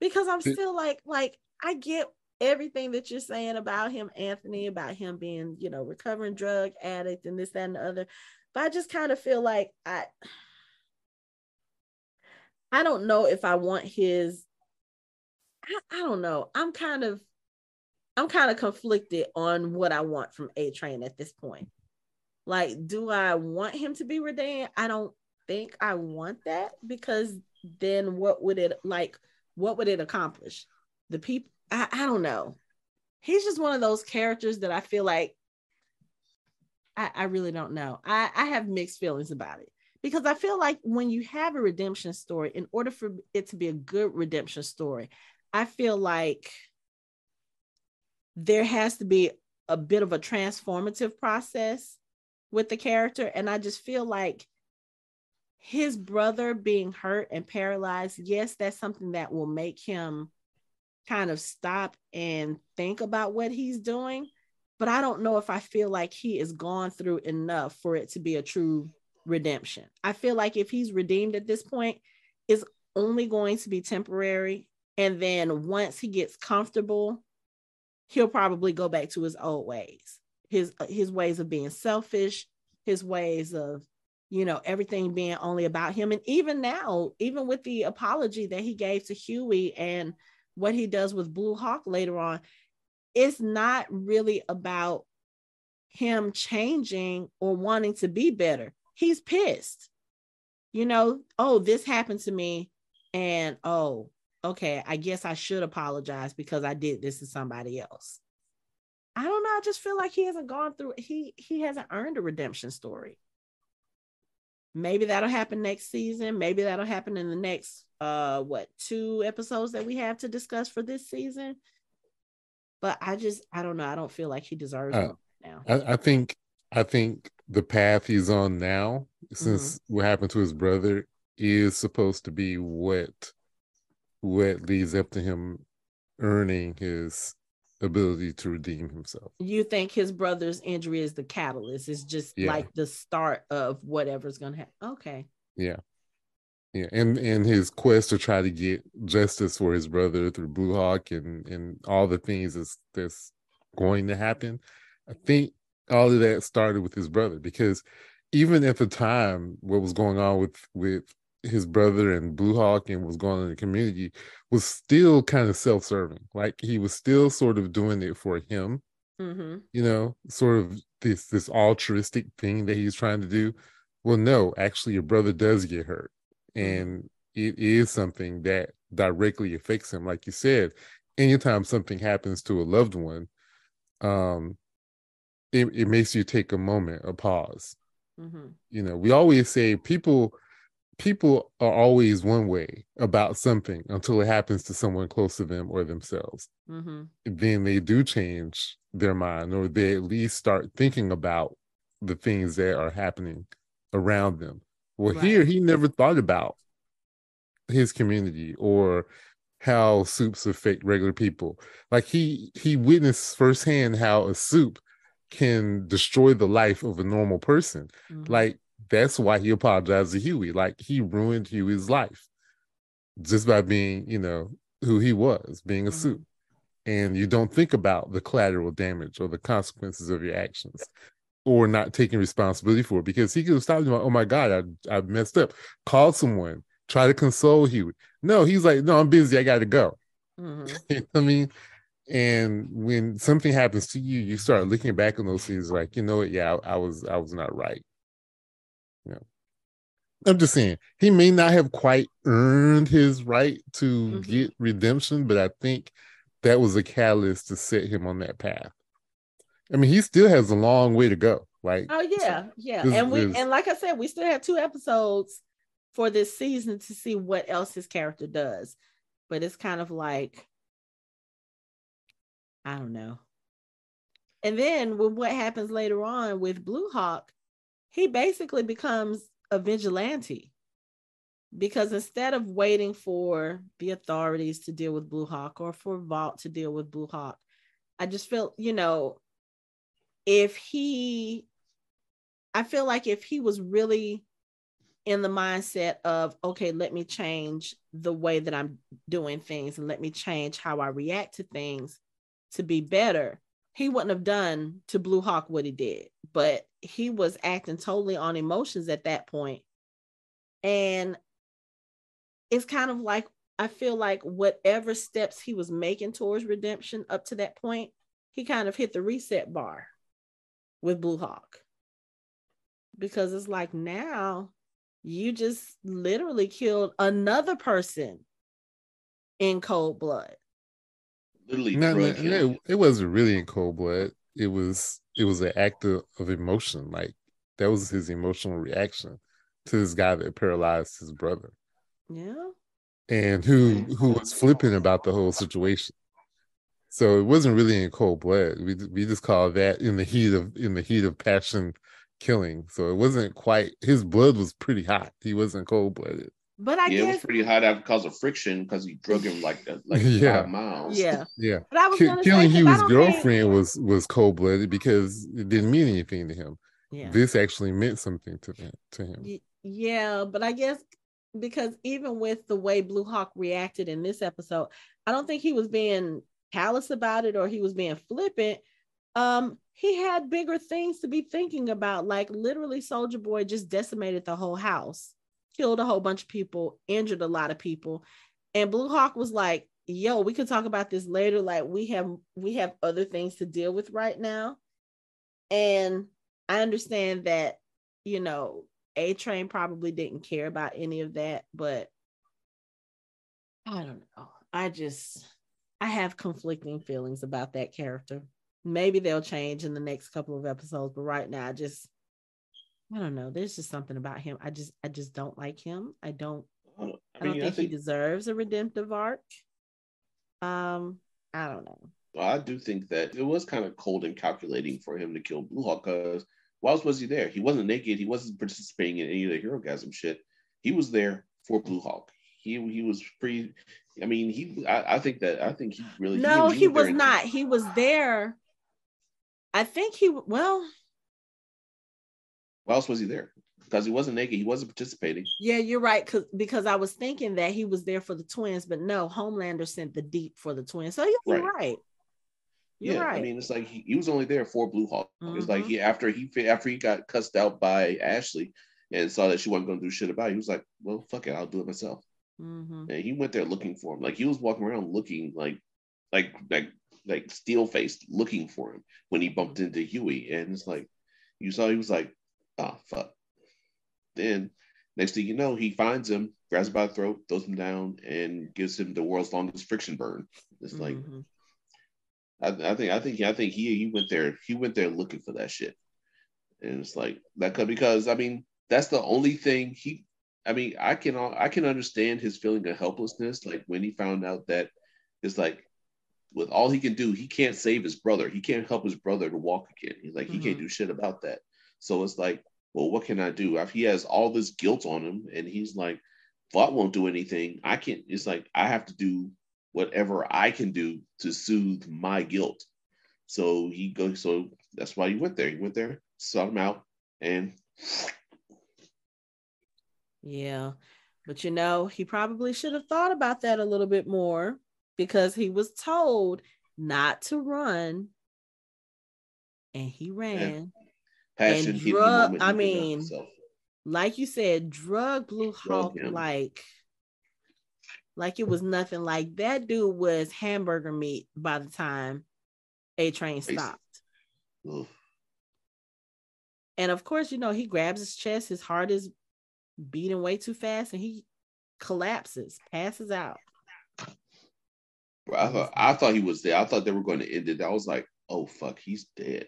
Because I'm still like, like, I get everything that you're saying about him, Anthony, about him being, you know, recovering drug addict and this, that, and the other. But I just kind of feel like I I don't know if I want his I, I don't know. I'm kind of I'm kind of conflicted on what I want from A Train at this point. Like, do I want him to be redeemed? I don't think I want that because then what would it like? What would it accomplish? The people, I, I don't know. He's just one of those characters that I feel like I, I really don't know. I, I have mixed feelings about it because I feel like when you have a redemption story, in order for it to be a good redemption story, I feel like there has to be a bit of a transformative process with the character. And I just feel like his brother being hurt and paralyzed, yes, that's something that will make him kind of stop and think about what he's doing. But I don't know if I feel like he is gone through enough for it to be a true redemption. I feel like if he's redeemed at this point, it's only going to be temporary And then once he gets comfortable, he'll probably go back to his old ways. His uh, his ways of being selfish, his ways of you know everything being only about him and even now even with the apology that he gave to Hughie and what he does with Blue Hawk later on it's not really about him changing or wanting to be better he's pissed. You know oh this happened to me and oh okay i guess i should apologize because i did this to somebody else. I don't know i just feel like he hasn't gone through he he hasn't earned a redemption story. Maybe that'll happen next season. Maybe that'll happen in the next uh what two episodes that we have to discuss for this season. But i just i don't know i don't feel like he deserves uh, now. I, I, think i think the path he's on now since mm-hmm. what happened to his brother is supposed to be what what leads up to him earning his ability to redeem himself. You think his brother's injury is the catalyst? It's just yeah. like the start of whatever's going to happen. Okay. Yeah. Yeah, and and his quest to try to get justice for his brother through Blue Hawk and and all the things that's that's going to happen. I think all of that started with his brother because even at the time, what was going on with with his brother and Blue Hawk and was going on in the community was still kind of self-serving. Like he was still sort of doing it for him. Mm-hmm. You know, sort of this this altruistic thing that he's trying to do. Well, no, actually, your brother does get hurt, mm-hmm. and it is something that directly affects him. Like you said, anytime something happens to a loved one, um, it, it makes you take a moment, a pause. Mm-hmm. You know, we always say people people are always one way about something until it happens to someone close to them or themselves. Mm-hmm. Then they do change their mind, or they at least start thinking about the things that are happening around them. Well, right. here he never thought about his community or how supes affect regular people. Like he he witnessed firsthand how a supe can destroy the life of a normal person. Mm-hmm. Like that's why he apologized to Hughie. Like he ruined Hughie's life just by being, you know, who he was, being a mm-hmm. suit. And you don't think about the collateral damage or the consequences of your actions or not taking responsibility for it because he could have stopped him. oh my God, I, I messed up. Call someone, try to console Hughie. No, he's like, no, I'm busy. I got to go. Mm-hmm. you know I mean? And when something happens to you, you start looking back on those things like, you know what? Yeah, I, I was, I was not right. you know I'm just saying he may not have quite earned his right to mm-hmm. get redemption, but I think that was a catalyst to set him on that path. I mean, he still has a long way to go. Like, oh yeah, yeah, this, and we this, and like I said, we still have two episodes for this season to see what else his character does. But it's kind of like, I don't know. And then with what happens later on with Blue Hawk, he basically becomes a vigilante because instead of waiting for the authorities to deal with Blue Hawk or for Vought to deal with Blue Hawk, I just felt, you know, if he, I feel like if he was really in the mindset of, okay, let me change the way that I'm doing things and let me change how I react to things to be better, he wouldn't have done to Blue Hawk what he did. But he was acting totally on emotions at that point. And it's kind of like I feel like whatever steps he was making towards redemption up to that point, he kind of hit the reset bar with Blue Hawk. Because it's like now you just literally killed another person in cold blood. Literally, no, no, no, it wasn't really in cold blood. It was it was an act of, of emotion. Like that was his emotional reaction to this guy that paralyzed his brother. Yeah. And who who was flipping about the whole situation. So it wasn't really in cold blood. We we just call that in the heat of in the heat of passion killing. So it wasn't quite his blood was pretty hot. He wasn't cold blooded. But I yeah, guess it was pretty hot out because of friction because he drug him like like yeah. five miles. Yeah, yeah. But I was K- killing Hughie's girlfriend think... was was cold blooded because it didn't mean anything to him. Yeah. This actually meant something to him. To him. Yeah, but I guess because even with the way Blue Hawk reacted in this episode, I don't think he was being callous about it or he was being flippant. Um, he had bigger things to be thinking about. Like literally, Soldier Boy just decimated the whole house, killed a whole bunch of people, injured a lot of people. And Blue Hawk was like, yo, we could talk about this later. Like we have we have other things to deal with right now. And I understand that, you know, A Train probably didn't care about any of that, but I don't know. I just I have conflicting feelings about that character. Maybe they'll change in the next couple of episodes, but right now I just I don't know. There's just something about him. I just I just don't like him. I don't I, mean, I don't think, he deserves a redemptive arc. Um, I don't know. Well, I do think that it was kind of cold and calculating for him to kill Blue Hawk because why else was he there? He wasn't naked. He wasn't participating in any of the Herogasm shit. He was there for Blue Hawk. He he was free. I mean, he. I, I think that I think he really. No, he, he, he was not. He was there. I think he. Well. Why else was he there? Because he wasn't naked. He wasn't participating. Yeah, you're right. Cause because I was thinking that he was there for the twins, but no, Homelander sent the deep for the twins. So you're right. right. You're yeah, right. I mean, it's like he, he was only there for Blue Hawk. Mm-hmm. It's like mm-hmm. he after he after he got cussed out by Ashley and saw that she wasn't going to do shit about it, he was like, "Well, fuck it, I'll do it myself." Mm-hmm. And he went there looking for him. Like he was walking around looking like like like like steel faced, looking for him when he bumped into Hughie. And it's like you saw he was like, "Oh fuck." Then next thing you know, he finds him, grabs him by the throat, throws him down, and gives him the world's longest friction burn. It's like. Mm-hmm I, I, think I think I think he he went there he went there looking for that shit, and it's like that could because I mean that's the only thing he. I mean I can I can understand his feeling of helplessness like when he found out that it's like with all he can do he can't save his brother he can't help his brother to walk again he's like mm-hmm. he can't mm-hmm. do shit about that so it's like well what can I do if he has all this guilt on him and he's like Vought won't do anything I can't it's like I have to do whatever I can do to soothe my guilt. So he goes, so that's why he went there. He went there, sought him out, and yeah. But you know, he probably should have thought about that a little bit more because he was told not to run. And he ran. Passion, and drug, I mean, like you said, drug Blue Hawk like like it was nothing. Like that dude was hamburger meat by the time a train stopped. And of course you know he grabs his chest his heart is beating way too fast and he collapses passes out. I thought I thought he was there. I thought they were going to end it. I was like, oh fuck, he's dead.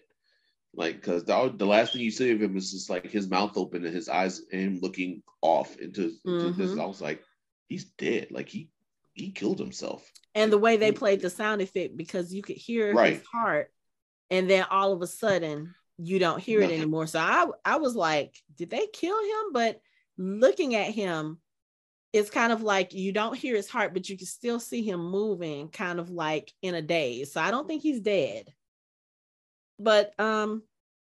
Like, because the, the last thing you see of him is just like his mouth open and his eyes and him looking off into, into mm-hmm. this. I was like, he's dead. Like he he killed himself. And the way they played the sound effect because you could hear right. his heart, and then all of a sudden you don't hear it anymore. So I I was like, did they kill him? But looking at him, it's kind of like you don't hear his heart, but you can still see him moving, kind of like in a daze. So I don't think he's dead. But um,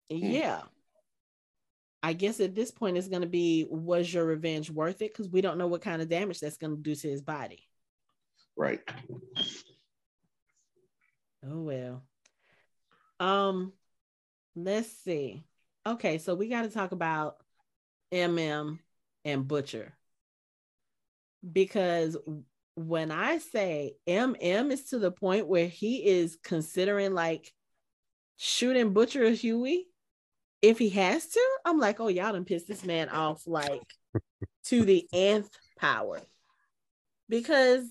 hmm. yeah. I guess at this point it's going to be was your revenge worth it? Because we don't know what kind of damage that's going to do to his body. Right. Oh well. Um, let's see. Okay, so we got to talk about MM and Butcher because when I say MM is to the point where he is considering like shooting Butcher Hughie, if he has to, I'm like, oh, y'all done pissed this man off like to the nth power. Because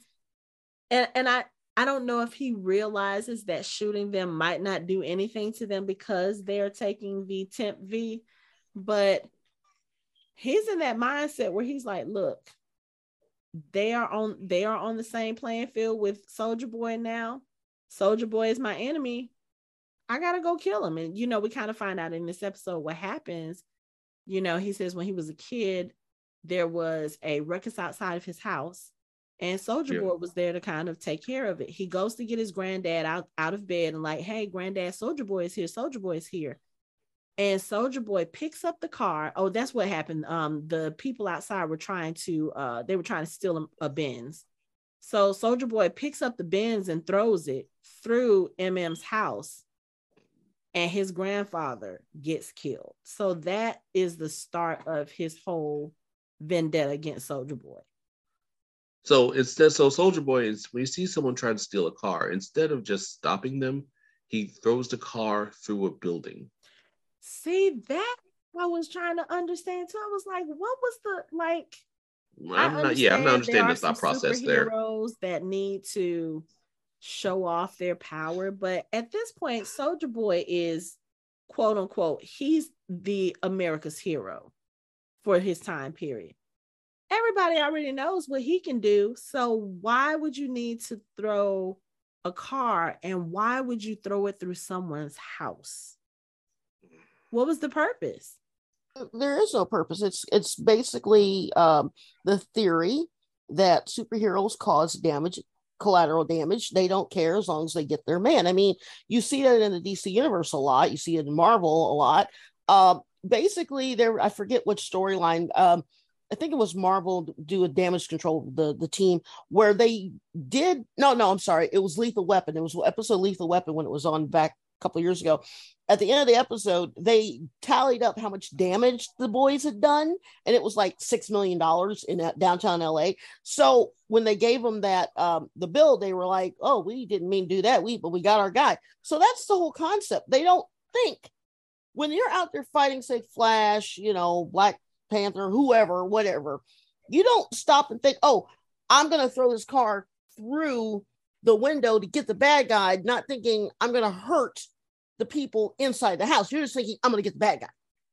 and, and I, I don't know if he realizes that shooting them might not do anything to them because they're taking the temp V, but he's in that mindset where he's like, look, they are on they are on the same playing field with Soldier Boy now. Soldier Boy is my enemy. I gotta go kill him. And you know, we kind of find out in this episode what happens. You know, he says when he was a kid, there was a ruckus outside of his house, and Soldier yeah. Boy was there to kind of take care of it. He goes to get his granddad out, out of bed and like, hey, granddad, Soldier Boy is here. Soldier Boy is here. and Soldier Boy picks up the car. Oh, that's what happened. Um, the people outside were trying to uh they were trying to steal a, a Benz. So Soldier Boy picks up the Benz and throws it through MM's house. And his grandfather gets killed. So that is the start of his whole vendetta against Soldier Boy. So instead, so Soldier Boy is when you see someone trying to steal a car, instead of just stopping them, he throws the car through a building. See that I was trying to understand too. I was like, what was the like? I'm not. Yeah, I'm not understanding the thought process there. That need to show off their power, but at this point, Soldier Boy is quote unquote he's the America's hero for his time period. Everybody already knows what he can do. So why would you need to throw a car and why would you throw it through someone's house? What was the purpose? There is no purpose. It's it's basically um, the theory that superheroes cause damage, collateral damage. They don't care as long as they get their man. I mean, you see that in the DC universe a lot. You see it in Marvel a lot. Uh, basically, there I forget which storyline. Um, I think it was Marvel do a damage control the the team where they did no no I'm sorry it was Lethal Weapon it was episode Lethal Weapon when it was on back couple years ago at the end of the episode they tallied up how much damage the boys had done and it was like six million dollars in downtown LA so when they gave them that um, the bill they were like oh we didn't mean to do that. We but we got our guy. So that's the whole concept. They don't think when you're out there fighting say Flash you know Black Panther, whoever, whatever. You don't stop and think, oh, I'm going to throw this car through the window to get the bad guy, not thinking I'm going to hurt the people inside the house. You're just thinking, I'm going to get the bad guy.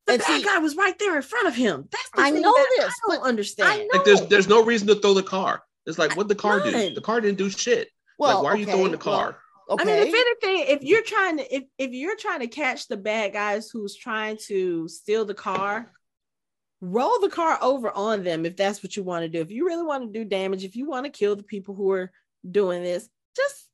The and bad see, guy was right there in front of him. That's I know this. I don't understand. I know. Like there's there's no reason to throw the car. It's like what the car None. do? The car didn't do shit. Well, like, why are you throwing the car? Well, okay. I mean, if anything, if you're trying to if if you're trying to catch the bad guys who's trying to steal the car, roll the car over on them if that's what you want to do. If you really want to do damage, if you want to kill the people who are doing this, just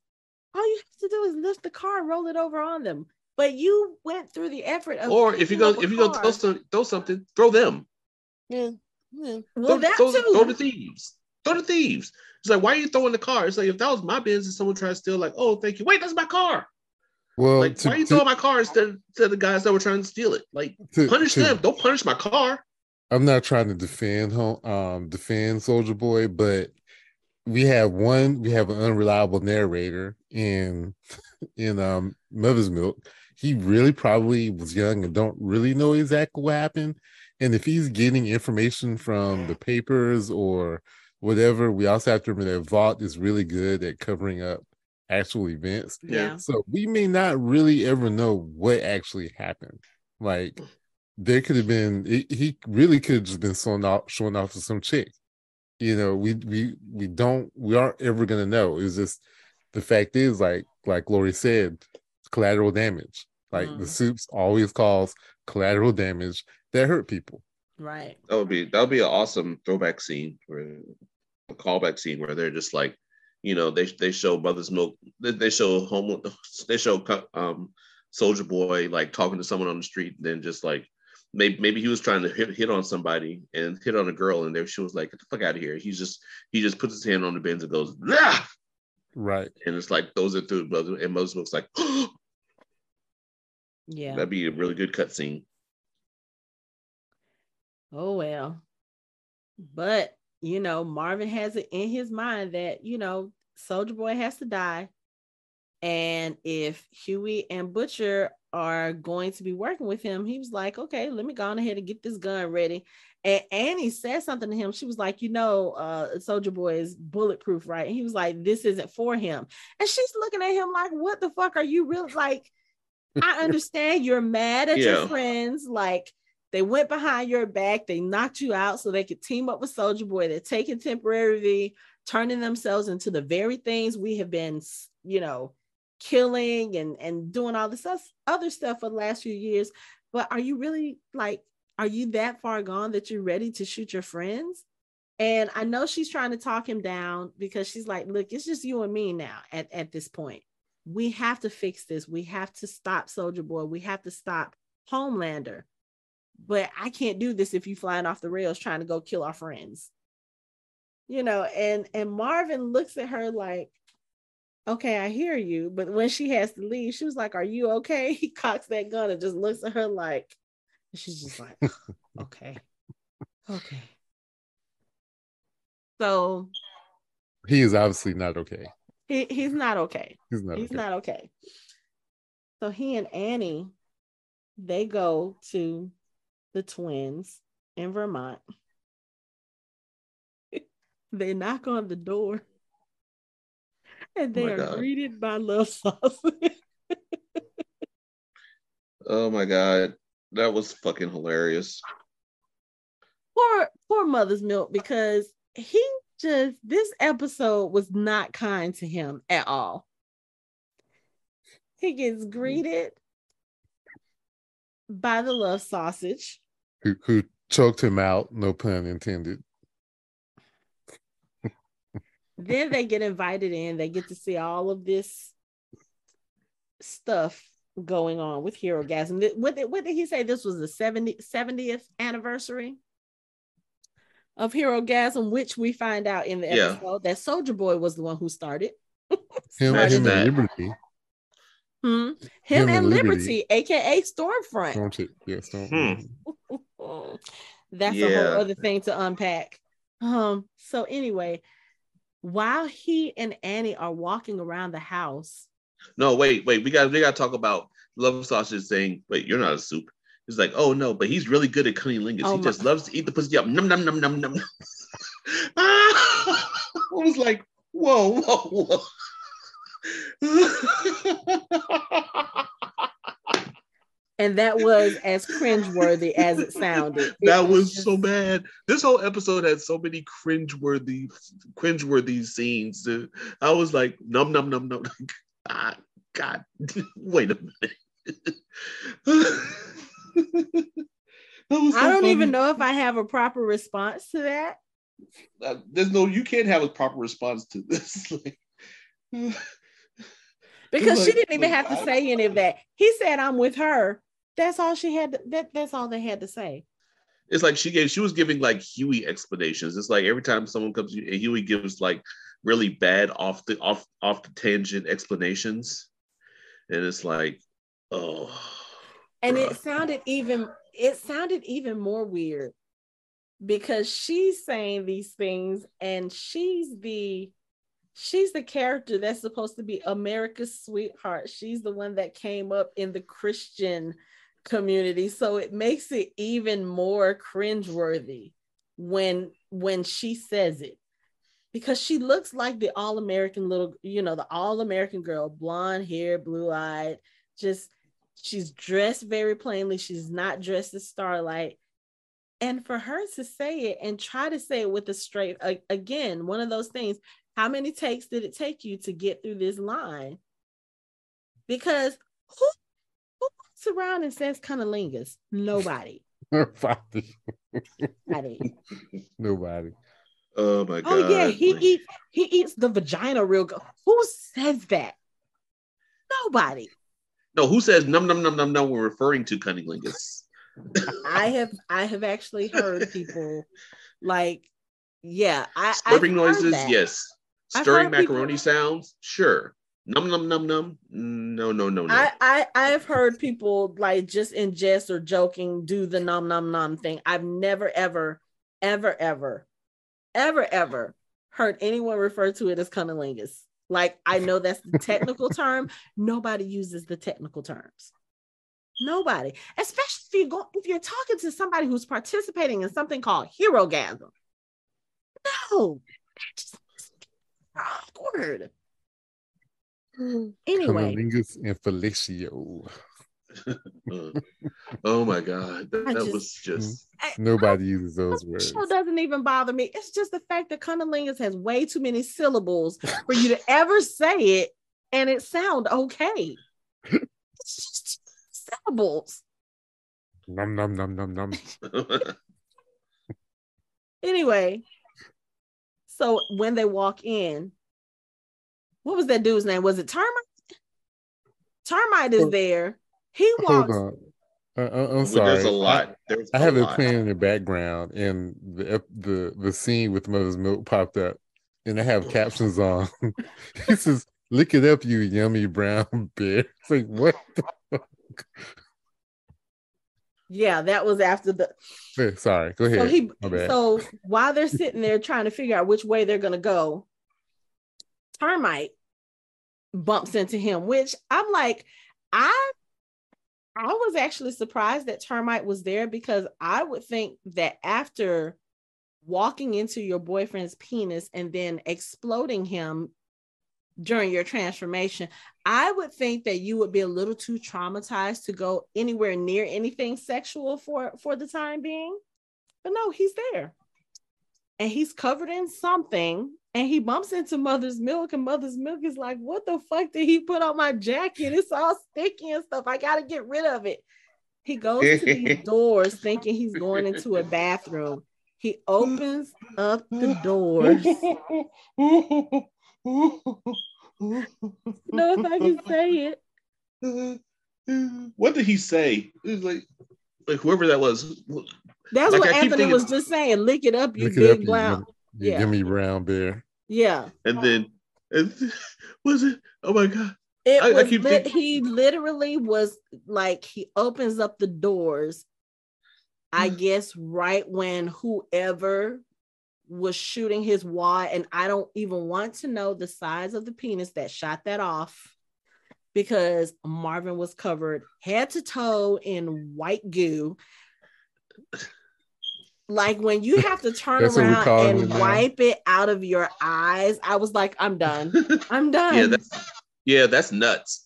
all you have to do is lift the car and roll it over on them. But you went through the effort of or if you go if you go throw, some, throw something, throw them. Yeah. yeah. Well, throw, that throw, too. throw the thieves. Throw the thieves. It's like, why are you throwing the car? It's like if that was my business and someone tried to steal, like, oh, thank you. Wait, that's my car. Well, like, to, why are you to, throwing my car instead of the guys that were trying to steal it? Like, to, punish them. Don't punish my car. I'm not trying to defend um defend Soldier Boy, but we have one we have an unreliable narrator in in um Mother's Milk. He really probably was young and don't really know exactly what happened. And if he's getting information from the papers or whatever, we also have to remember that Vought is really good at covering up actual events. Yeah. So we may not really ever know what actually happened. Like there could have been he really could have just been showing off showing off to some chick. You know, we we we don't we aren't ever gonna know. It's just the fact is like like Lori said, collateral damage. Like mm. the supes always cause collateral damage that hurt people. Right. That would be that would be an awesome throwback scene where a callback scene where they're just like, you know, they they show Mother's Milk, they, they show home, they show um Soldier Boy like talking to someone on the street, and then just like maybe maybe he was trying to hit, hit on somebody and hit on a girl, and there she was like, "Get the fuck out of here!" He's just he just puts his hand on the Benz and goes, "Yeah." Right. And it's like those are through brother, and Moses looks like, yeah, that'd be a really good cut scene. Oh well, but you know Marvin has it in his mind that you know Soldier Boy has to die, and if Hughie and Butcher are going to be working with him, he was like, okay, let me go on ahead and get this gun ready. And Annie said something to him. She was like, you know, uh, Soldier Boy is bulletproof, right? And he was like, this isn't for him. And she's looking at him like, what the fuck are you really like? I understand you're mad at yeah. your friends. Like they went behind your back, they knocked you out so they could team up with Soldier Boy. They're taking temporary, turning themselves into the very things we have been, you know, killing and and doing all this other stuff for the last few years but are you really like are you that far gone that you're ready to shoot your friends and i know she's trying to talk him down because she's like look it's just you and me now at, at this point we have to fix this we have to stop soldier boy we have to stop Homelander. But I can't do this if you flying off the rails trying to go kill our friends. You know, and and Marvin looks at her like, okay, I hear you. But when she has to leave, she was like, Are you okay? He cocks that gun and just looks at her like, she's just like, Okay, okay. So he is obviously not okay. He, he's not okay. He's not. He's okay. not okay. So he and Annie, they go to the twins in Vermont. they knock on the door and oh they Oh are God. greeted by love sauce. Oh my god, that was fucking hilarious. poor poor mother's milk because he just this episode was not kind to him at all. He gets mm. greeted by the love sausage. Who, who choked him out? No pun intended. Then they get invited in. They get to see all of this stuff going on with Herogasm. What did, what did he say? This was the 70, 70th anniversary of Herogasm, which we find out in the Yeah. episode that Soldier Boy was the one who started. Him, Imagine him and Liberty. Hmm. Him, Him and and Liberty, Liberty. aka Stormfront. Don't you? Yes. Hmm. That's a whole other thing to unpack. Um, so anyway, while he and Annie are walking around the house, No, wait, wait. We got we got to talk about Love Sausage saying, "Wait, you're not a supe." He's like, oh no, but he's really good at cunnilingus. Oh he my- just loves to eat the pussy up. Num num num num num. I was like, whoa, whoa, whoa. and that was as cringeworthy as it sounded. It that was just- so bad. This whole episode had so many cringeworthy, cringeworthy scenes. I was like, num num num num. God, God, wait a minute. Was so I don't funny. even know if I have a proper response to that. Uh, there's no, you can't have a proper response to this. Like, Because she didn't even have to I- say any of that. He said, I'm with her. That's all she had to, that that's all they had to say. it's like she gave, she was giving like Hughie explanations. It's like every time someone comes, and Hughie gives like really bad off the off off the tangent explanations, and it's like, oh, and bruh. it sounded even it sounded even more weird because she's saying these things and she's the she's the character that's supposed to be America's sweetheart. She's the one that came up in the Christian community. So it makes it even more cringeworthy when when she says it. Because she looks like the all-American little, you know, the all-American girl, blonde hair, blue-eyed, just she's dressed very plainly. She's not dressed as Starlight. And for her to say it and try to say it with a straight, again, one of those things, how many takes did it take you to get through this line? Because who, who walks around and says cunnilingus? Nobody. Nobody. Nobody. Nobody. oh my god. Oh yeah, he eats he eats the vagina real good. Who says that? Nobody. No, who says num num num num num? We're referring to cunnilingus. I have I have actually heard people like, yeah, I Slurping I've heard noises, that. yes. Stirring heard people- macaroni sounds, sure. Num num num num. No, no, no, no. I, I I've heard people like just in jest or joking do the num num num thing. I've never ever ever ever ever ever heard anyone refer to it as cunnilingus. Like I know that's the technical term. Nobody uses the technical terms. Nobody, especially if you go if you're talking to somebody who's participating in something called Herogasm. No, that's just awkward. Anyway, Cunnilingus and fellatio. Uh, oh my god, that, that just- was just. I- Nobody uses those words. show doesn't even bother me. It's just the fact that cunnilingus has way too many syllables for you to ever say it and it sound okay. It's just syllables. Num num num num num. Anyway, so when they walk in, what was that dude's name? Was it Termite? Termite is there. He Hold walks. on. Uh, uh, I'm sorry. There's a lot. There's I, I a have it lot. playing in the background, and the the the scene with Mother's Milk popped up, and I have captions on. he says, "Lick it up, you yummy brown bear." It's like what? The fuck? Yeah, that was after the Sorry, go ahead. so he so while they're sitting there trying to figure out which way they're gonna go, termite bumps into him, which I'm like, I I was actually surprised that termite was there because I would think that after walking into your boyfriend's penis and then exploding him during your transformation, I would think that you would be a little too traumatized to go anywhere near anything sexual for for the time being. But no, he's there. And he's covered in something and he bumps into mother's milk and mother's milk is like, "What the fuck did he put on my jacket? It's all sticky and stuff. I got to get rid of it." He goes to these doors thinking he's going into a bathroom. He opens up the doors. know if I can say it. what did he say? It was like, like whoever that was. That's Like, what I Anthony thinking- was just saying. Lick it up, you big up, you brown. yum- Yeah. yummy brown bear. Yeah. And then, and was it? Oh my god! It I- I was keep lit- he literally was like he opens up the doors. I mm. guess right when whoever was shooting his wad, and I don't even want to know the size of the penis that shot that off because Marvin was covered head to toe in white goo. Like when you have to turn That's what we're around calling it and wipe it out of your eyes, I was like, I'm done. I'm done. yeah, that's yeah, that's nuts.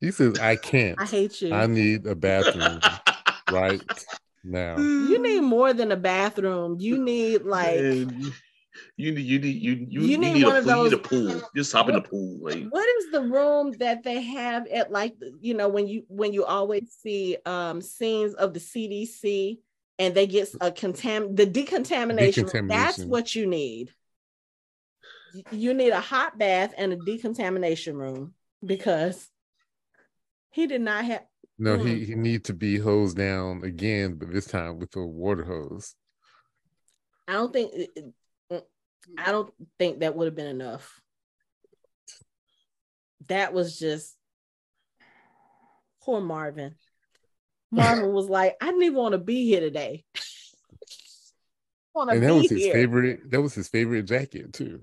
He says, "I can't. I hate you. I need a bathroom right now." you need more than a bathroom. You need like Man, you need you need you you, You you need need, one a of pool. You need a pool. Just hop in the pool. Like what is the room that they have at like you know when you when you always see um scenes of the CDC and they get a contam the decontamination, room. that's what you need. You need a hot bath and a decontamination room because he did not have No, Mm. he he need to be hosed down again, but this time with a water hose. I don't think I don't think that would have been enough. That was just poor Marvin. Marvin was like, I didn't even want to be here today. And that was his here. favorite. That was his favorite jacket too.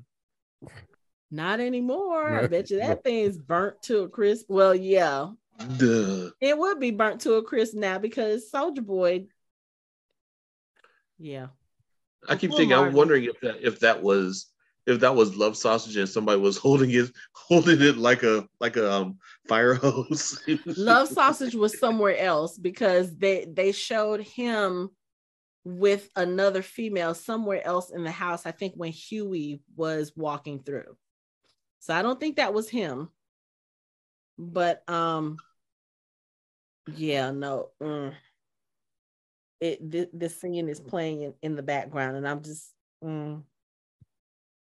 Not anymore. I bet you no. that thing's burnt to a crisp. Well, yeah, duh. it would be burnt to a crisp now because Soldier Boy. Yeah. I keep Poor thinking. I'm wondering if that if that was if that was love sausage and somebody was holding it holding it like a like a um, fire hose. Love Sausage was somewhere else because they they showed him with another female somewhere else in the house. I think when Hughie was walking through. So I don't think that was him. But um yeah, no. mm. It th- this scene is playing in, in the background and I'm just mm.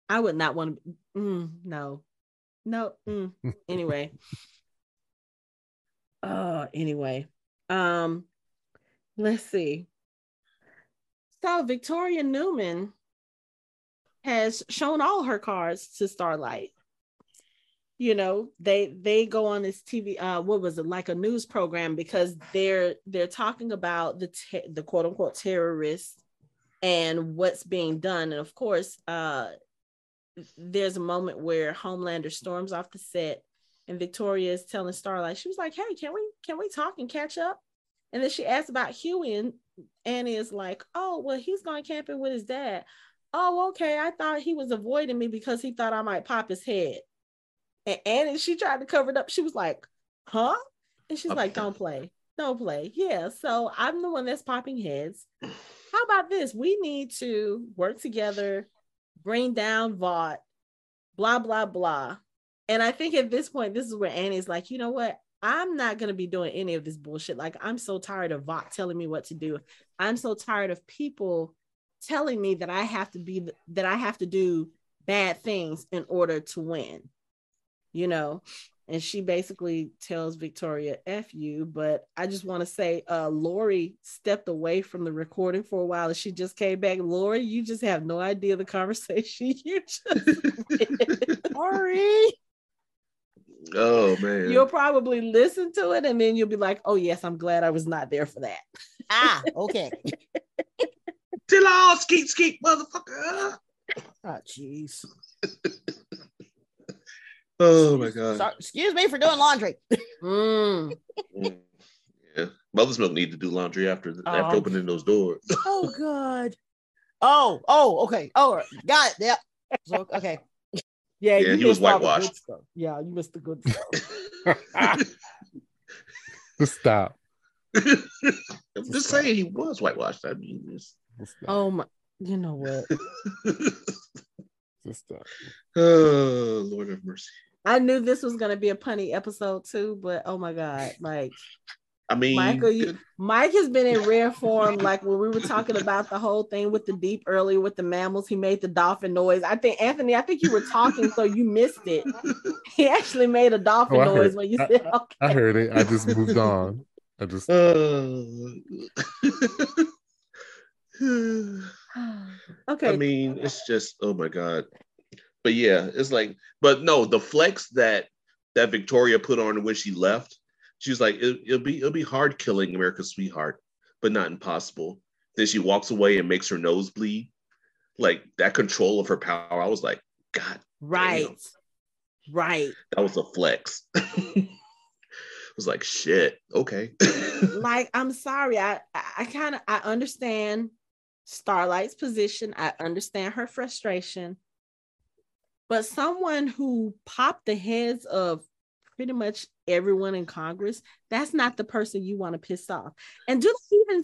I would not want to mm, no. No. mm. Anyway. Uh anyway. Um let's see. So Victoria Neuman has shown all her cards to Starlight. You know, they they go on this TV uh what was it like a news program because they're they're talking about the te- the quote unquote terrorists and what's being done and of course uh there's a moment where Homelander storms off the set and Victoria is telling Starlight, she was like, Hey, can we can we talk and catch up? And then she asks about Hughie, and Annie is like, Oh, well, he's going camping with his dad. Oh, okay. I thought he was avoiding me because he thought I might pop his head. And Annie, she tried to cover it up. She was like, Huh? And she's Uh, like, Don't play. Don't play. Yeah. So I'm the one that's popping heads. How about this? We need to work together, bring down Vought, blah, blah, blah. And I think at this point, this is where Annie's like, you know what? I'm not going to be doing any of this bullshit. Like, I'm so tired of Vought telling me what to do. I'm so tired of people telling me that I have to be, that I have to do bad things in order to win, you know? And she basically tells Victoria "f you." But I just want to say, uh, Lori stepped away from the recording for a while, and she just came back. Lori, you just have no idea the conversation you just. Sorry. Oh man. You'll probably listen to it, and then you'll be like, "Oh yes, I'm glad I was not there for that." Ah, okay. Till all skeet skeet motherfucker. Oh, jeez. Oh my god. Sorry, excuse me for doing laundry. Mm. Yeah. Mother's milk need to do laundry after Oh. after opening those doors. Oh God. Oh, oh, okay. Oh, got it. Yep. So, okay. Yeah, Yeah, you he was missed all the good whitewashed. stuff. Yeah, you missed the good stuff. Stop. I'm just saying he was whitewashed. I mean, it's... Oh my, you know what? Just stop. oh Lord have mercy. I knew this was gonna be a punny episode too, but oh my god, like I mean, Michael, you, Mike has been in rare form. Like when we were talking about the whole thing with the deep earlier with the mammals, he made the dolphin noise. I think Anthony, I think you were talking, so you missed it. He actually made a dolphin Oh, noise heard- when you I- said, "Okay." I heard it. I just moved on. I just Uh, okay, I mean, it's just oh my god. But yeah, it's like, but no, the flex that that Victoria put on when she left, she was like, it, it'll be it'll be hard killing America's sweetheart, but not impossible. Then she walks away and makes her nose bleed. Like that control of her power, I was like, God, right, right. that was a flex. I was like, shit, okay. like i'm sorry i, I kind of i understand starlight's position i understand her frustration but someone who popped the heads of pretty much everyone in congress that's not the person you want to piss off and do they even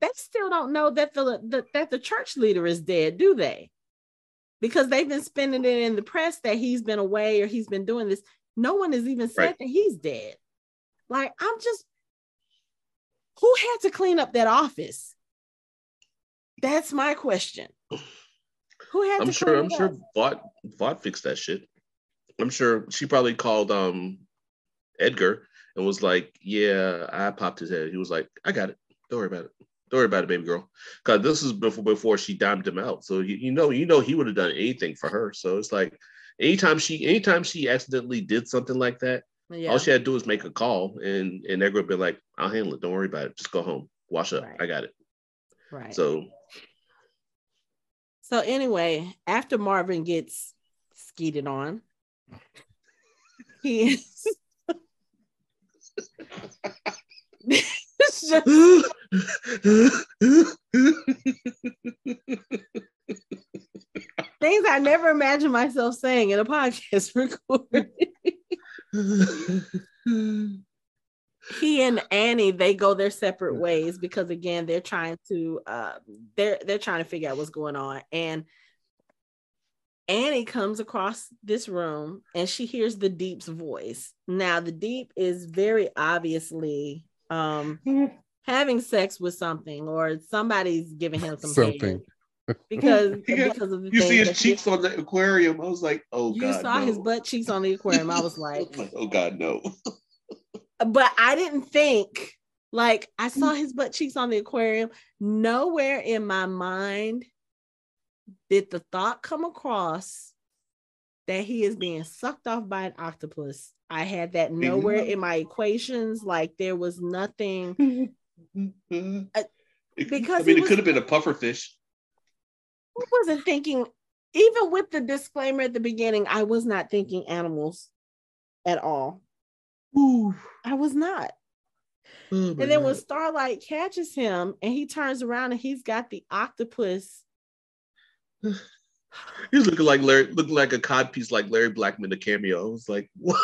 they still don't know that the, the that the church leader is dead do they because they've been spinning it in the press that he's been away or he's been doing this no one has even said Right. that he's dead like i'm just who had to clean up that office? That's my question. Who had I'm sure. I'm it sure. up? Vought Vought fixed that shit. I'm sure she probably called um Edgar and was like, "Yeah, I popped his head." He was like, "I got it. Don't worry about it. Don't worry about it, baby girl." Because this is before before she dimed him out. So you, you know, you know, he would have done anything for her. So it's like, anytime she, anytime she accidentally did something like that, Yeah. all she had to do was make a call, and and Edgar would be like, "I'll handle it. Don't worry about it. Just go home, wash up. Right. I got it." right. So, So anyway, after Marvin gets skeeted on, he is just things I never imagined myself saying in a podcast recording. he and Annie they go their separate ways because again they're trying to uh they're they're trying to figure out what's going on and Annie comes across this room and she hears the deep's voice. Now the deep is very obviously um having sex with something or somebody's giving him some Something. head because because of the you see his that she- cheeks on the aquarium. I was like, "Oh you God!" saw his butt cheeks on the aquarium. I was I like, was like, "Oh God, no!" But I didn't think like I mm. saw his butt cheeks on the aquarium. Nowhere in my mind did the thought come across that he is being sucked off by an octopus. I had that nowhere in my equations. Like there was nothing. It- because I mean, it was- could have been a puffer fish. I wasn't thinking, even with the disclaimer at the beginning, I was not thinking animals at all. I was not. Oh, And then when Starlight catches him and he turns around and he's got the octopus. he's looking like Larry, looking like a codpiece like Larry Blackmon, the cameo. I was like, "What?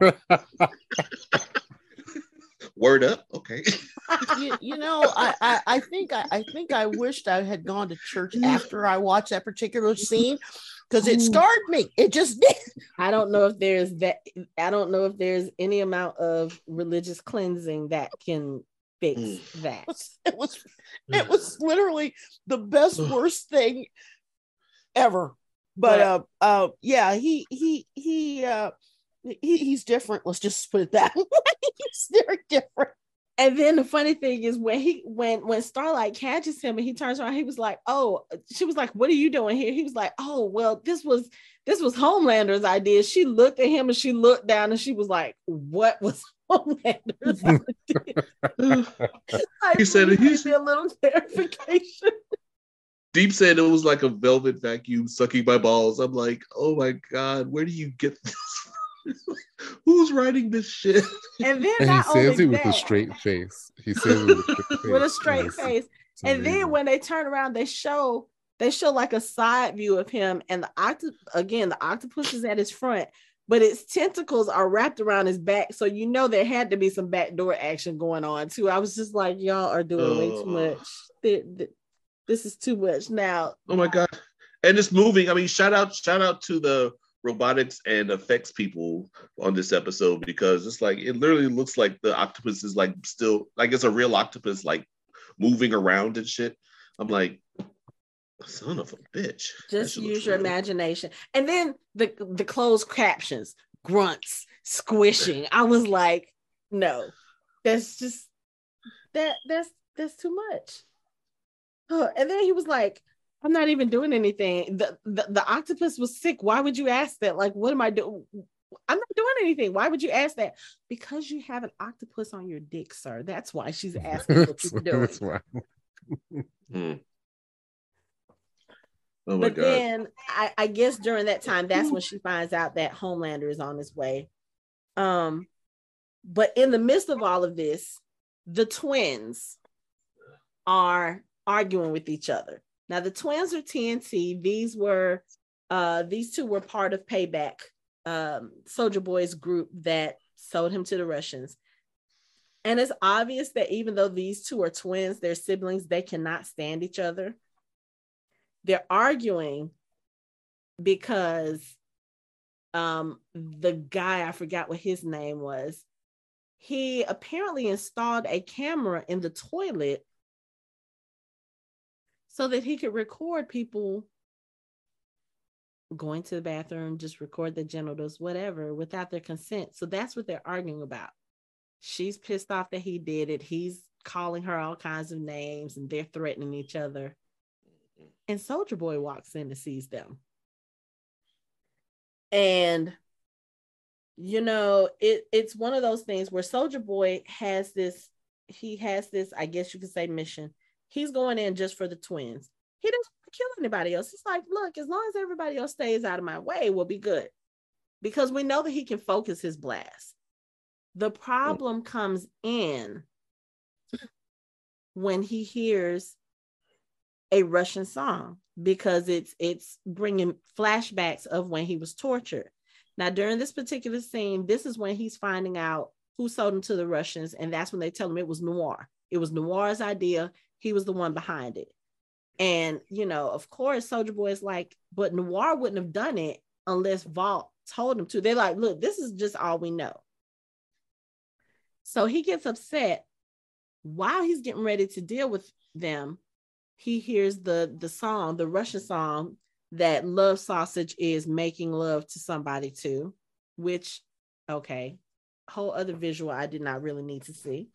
Word up, okay." you, you know, I, I, I think I, I think I wished I had gone to church after I watched that particular scene because it Ooh. scarred me. It just did. I don't know if there's that. I don't know if there's any amount of religious cleansing that can fix Mm. that. It was it was literally the best worst thing ever. But But- uh uh yeah, he he he uh he, he's different. Let's just put it that way. he's very different. And then the funny thing is when he when when Starlight catches him and he turns around, he was like, "Oh," she was like, "What are you doing here?" He was like, "Oh, well, this was this was Homelander's idea." She looked at him and she looked down and she was like, "What was Homelander's idea?" like, He said please he's- give me a little clarification. Deep said it was like a velvet vacuum sucking my balls. I'm like, oh my god, where do you get this? Who's writing this shit? And then And he says it with a straight face. He says it with a straight face. with a straight face. it's And then when they turn around, they show they show like a side view of him, and the octopus again, the octopus is at his front, but its tentacles are wrapped around his back. So you know there had to be some backdoor action going on too. I was just like, y'all are doing way too much. Th- th- This is too much. Now, Oh my god. And it's moving. I mean, shout out, shout out to the robotics and effects people on this episode because it's like it literally looks like the octopus is like still like it's a real octopus like moving around and shit. I'm like, son of a bitch. Just use your imagination. And then the the closed captions, grunts, squishing. I was like, no, that's just that that's that's too much. Huh, And then he was like, I'm not even doing anything. The, the the octopus was sick. Why would you ask that? Like, what am I doing? I'm not doing anything. Why would you ask that? Because you have an octopus on your dick, sir. That's why she's asking what That's- you're doing. that's why. Hmm. Oh but god. then I, I guess during that time, that's when she finds out that Homelander is on his way. Um, but in the midst of all of this, the twins are arguing with each other. Now the twins are TNT. These were uh these two were part of Payback, um, Soldier Boy's group that sold him to the Russians. And it's obvious that even though these two are twins, they're siblings, they cannot stand each other they're arguing because um the guy i forgot what his name was he apparently installed a camera in the toilet so that he could record people going to the bathroom just record their genitals whatever without their consent so that's what they're arguing about she's pissed off that he did it he's calling her all kinds of names and they're threatening each other and Soldier Boy walks in and sees them. And you know, it it's one of those things where Soldier Boy has this, he has this, I guess you could say, mission. He's going in just for the twins. He doesn't want to kill anybody else. He's like, look, as long as everybody else stays out of my way, we'll be good. Because we know that he can focus his blast. The problem comes in when he hears a Russian song because it's it's bringing flashbacks of when he was tortured. Now during this particular scene, this is when he's finding out who sold him to the Russians, and that's when they tell him it was Noir. It was Noir's idea. He was the one behind it. And you know, of course, Soldier Boy is like, but Noir wouldn't have done it unless Vought told him to. They're like, look, this is just all we know. So he gets upset while he's getting ready to deal with them he hears the the song the russian song that love sausage is making love to somebody to which okay whole other visual i did not really need to see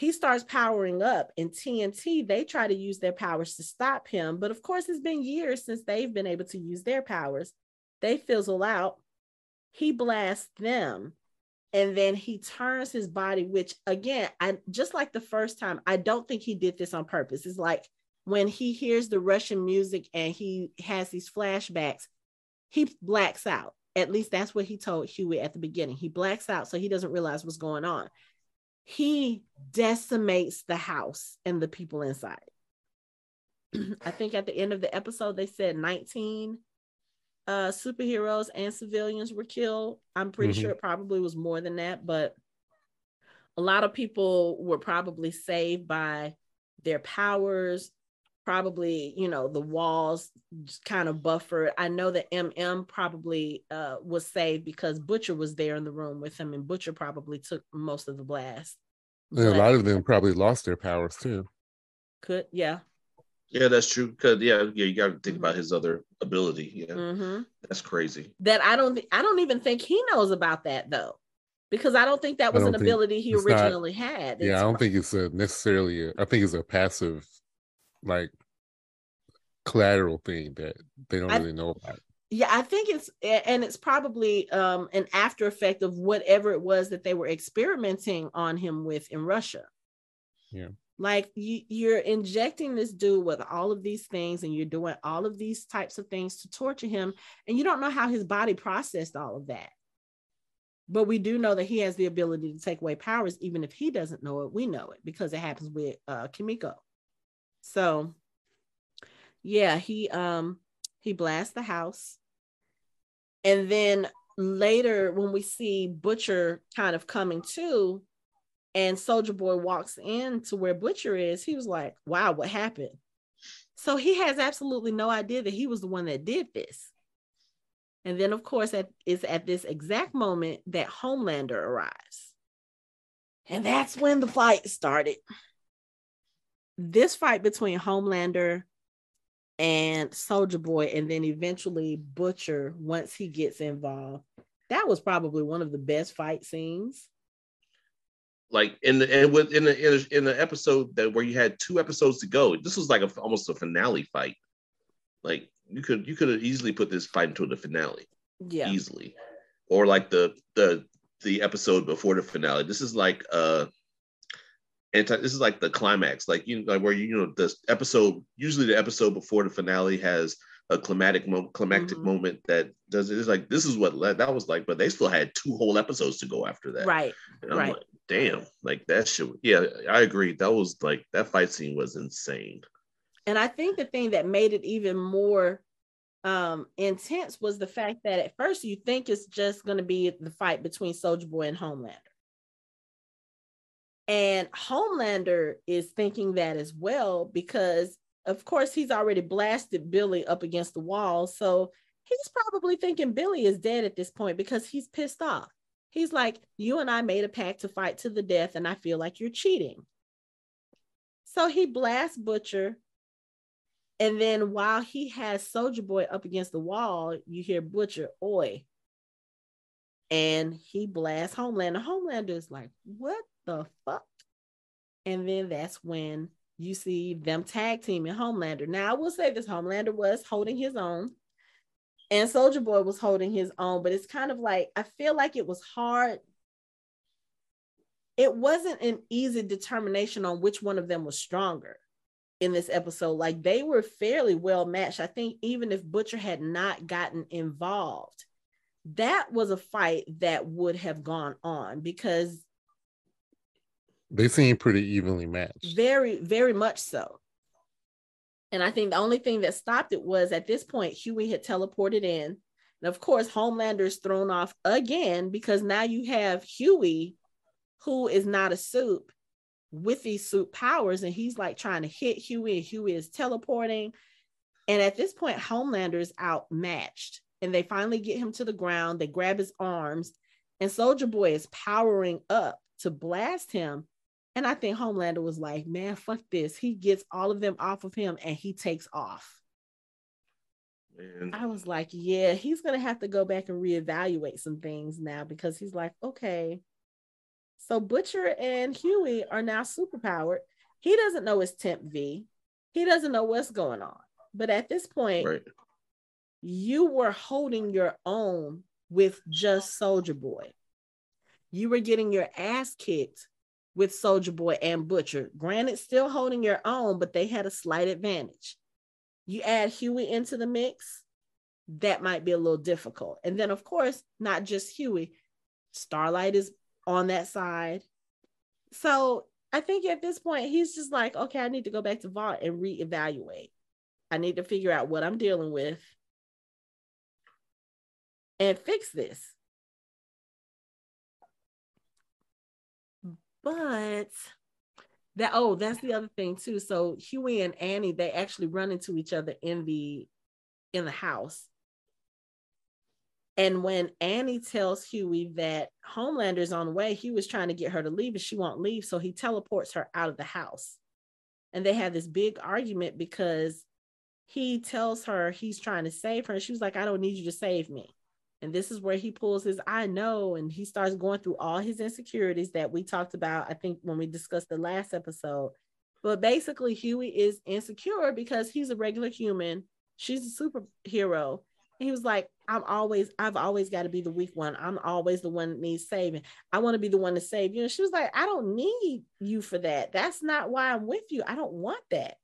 he starts powering up and tnt they try to use their powers to stop him but of course it's been years since they've been able to use their powers. They fizzle out. He blasts them and then he turns his body which again i just like the first time i don't think he did this on purpose. It's like when he hears the russian music and he has these flashbacks he blacks out. At least that's what he told hughie at the beginning. He blacks out so he doesn't realize what's going on he decimates the house and the people inside i think at the end of the episode they said 19 uh superheroes and civilians were killed i'm pretty Mhm. sure it probably was more than that but a lot of people were probably saved by their powers probably you know the walls just kind of buffered i know that mm probably uh was saved because butcher was there in the room with him and butcher probably took most of the blast And a lot of them probably lost their powers too. could yeah Yeah, that's true. Because yeah, yeah, you got to think about his other ability. Yeah, Mm-hmm. that's crazy. That I don't. thi- I don't even think he knows about that though, because I don't think that was an ability he it's not- originally had. Yeah, I don't think it's a necessarily. A, I think it's a passive, like collateral thing that they don't I- really know about. yeah i think it's and it's probably um an after effect of whatever it was that they were experimenting on him with in russia Yeah. like you, you're injecting this dude with all of these things and you're doing all of these types of things to torture him and you don't know how his body processed all of that but we do know that he has the ability to take away powers even if he doesn't know it we know it because it happens with uh kimiko so yeah he um he blasts the house. And then later when we see butcher kind of coming to and soldier boy walks in to where butcher is he was like wow what happened? So he has absolutely no idea that he was the one that did this. And then of course at, it's at this exact moment that homelander arrives. And that's when the fight started this fight between homelander and Soldier Boy, and then eventually Butcher once he gets involved. That was probably one of the best fight scenes. Like in the and with in the in the, in the episode that where you had two episodes to go, this was like a, almost a finale fight. Like you could you could have easily put this fight into the finale Yeah. easily, or like the the the episode before the finale. This is like uh anti this is like the climax like you know like where you know the episode usually the episode before the finale has a climatic mo- climactic Mhm. moment that does. It's like this is what le- that was like, but they still had two whole episodes to go after that. Right. And I'm right. like, damn, like that shit. Yeah, I agree. That was like that fight scene was insane. And I think the thing that made it even more um intense was the fact that at first you think it's just going to be the fight between Soldier Boy and Homelander. And Homelander is thinking that as well because of course he's already blasted Billy up against the wall. So he's probably thinking Billy is dead at this point because he's pissed off. He's like, You and I made a pact to fight to the death, and I feel like you're cheating. So he blasts Butcher. And then while he has Soldier Boy up against the wall, you hear Butcher, oi. And he blasts Homelander. Homelander is like, What the fuck? And then that's when you see them tag team teaming Homelander. Now, I will say this Homelander was holding his own, and Soldier Boy was holding his own, but it's kind of like, I feel like it was hard. It wasn't an easy determination on which one of them was stronger in this episode. Like they were fairly well matched. I think even if Butcher had not gotten involved, that was a fight that would have gone on because They seem pretty evenly matched. very, very much so. And I think the only thing that stopped it was at this point, Hughie had teleported in. And of course, Homelander's thrown off again because now you have Hughie, who is not a supe, with these supe powers. And he's like trying to hit Hughie, and Hughie is teleporting. And at this point, Homelander is outmatched. And they finally get him to the ground. They grab his arms, and Soldier Boy is powering up to blast him. And I think Homelander was like, man, fuck this. He gets all of them off of him and he takes off. Man, I was like, yeah, he's going to have to go back and reevaluate some things now because he's like, okay. So Butcher and Hughie are now superpowered. He doesn't know it's Temp V. He doesn't know what's going on. But at this point, right. you were holding your own with just Soldier Boy. You were getting your ass kicked with Soldier Boy and Butcher. Granted, still holding your own, but they had a slight advantage. You add Hughie into the mix, that might be a little difficult. And then, of course, not just Hughie, Starlight is on that side. So I think at this point, he's just like, okay, I need to go back to Vought and reevaluate. I need to figure out what I'm dealing with and fix this. But that oh, that's the other thing too. So Hughie and Annie, they actually run into each other in the in the house. And when Annie tells Hughie that Homelander's on the way, he was trying to get her to leave and she won't leave. So he teleports her out of the house. and they had this big argument because he tells her he's trying to save her and she was like i don't need you to save me and this is where he pulls his I know and he starts going through all his insecurities that we talked about, I think, when we discussed the last episode. But basically, Hughie is insecure because he's a regular human. She's a superhero. And he was like, I'm always, I've always got to be the weak one. I'm always the one that needs saving. I want to be the one to save you. And she was like, I don't need you for that. That's not why I'm with you. I don't want that.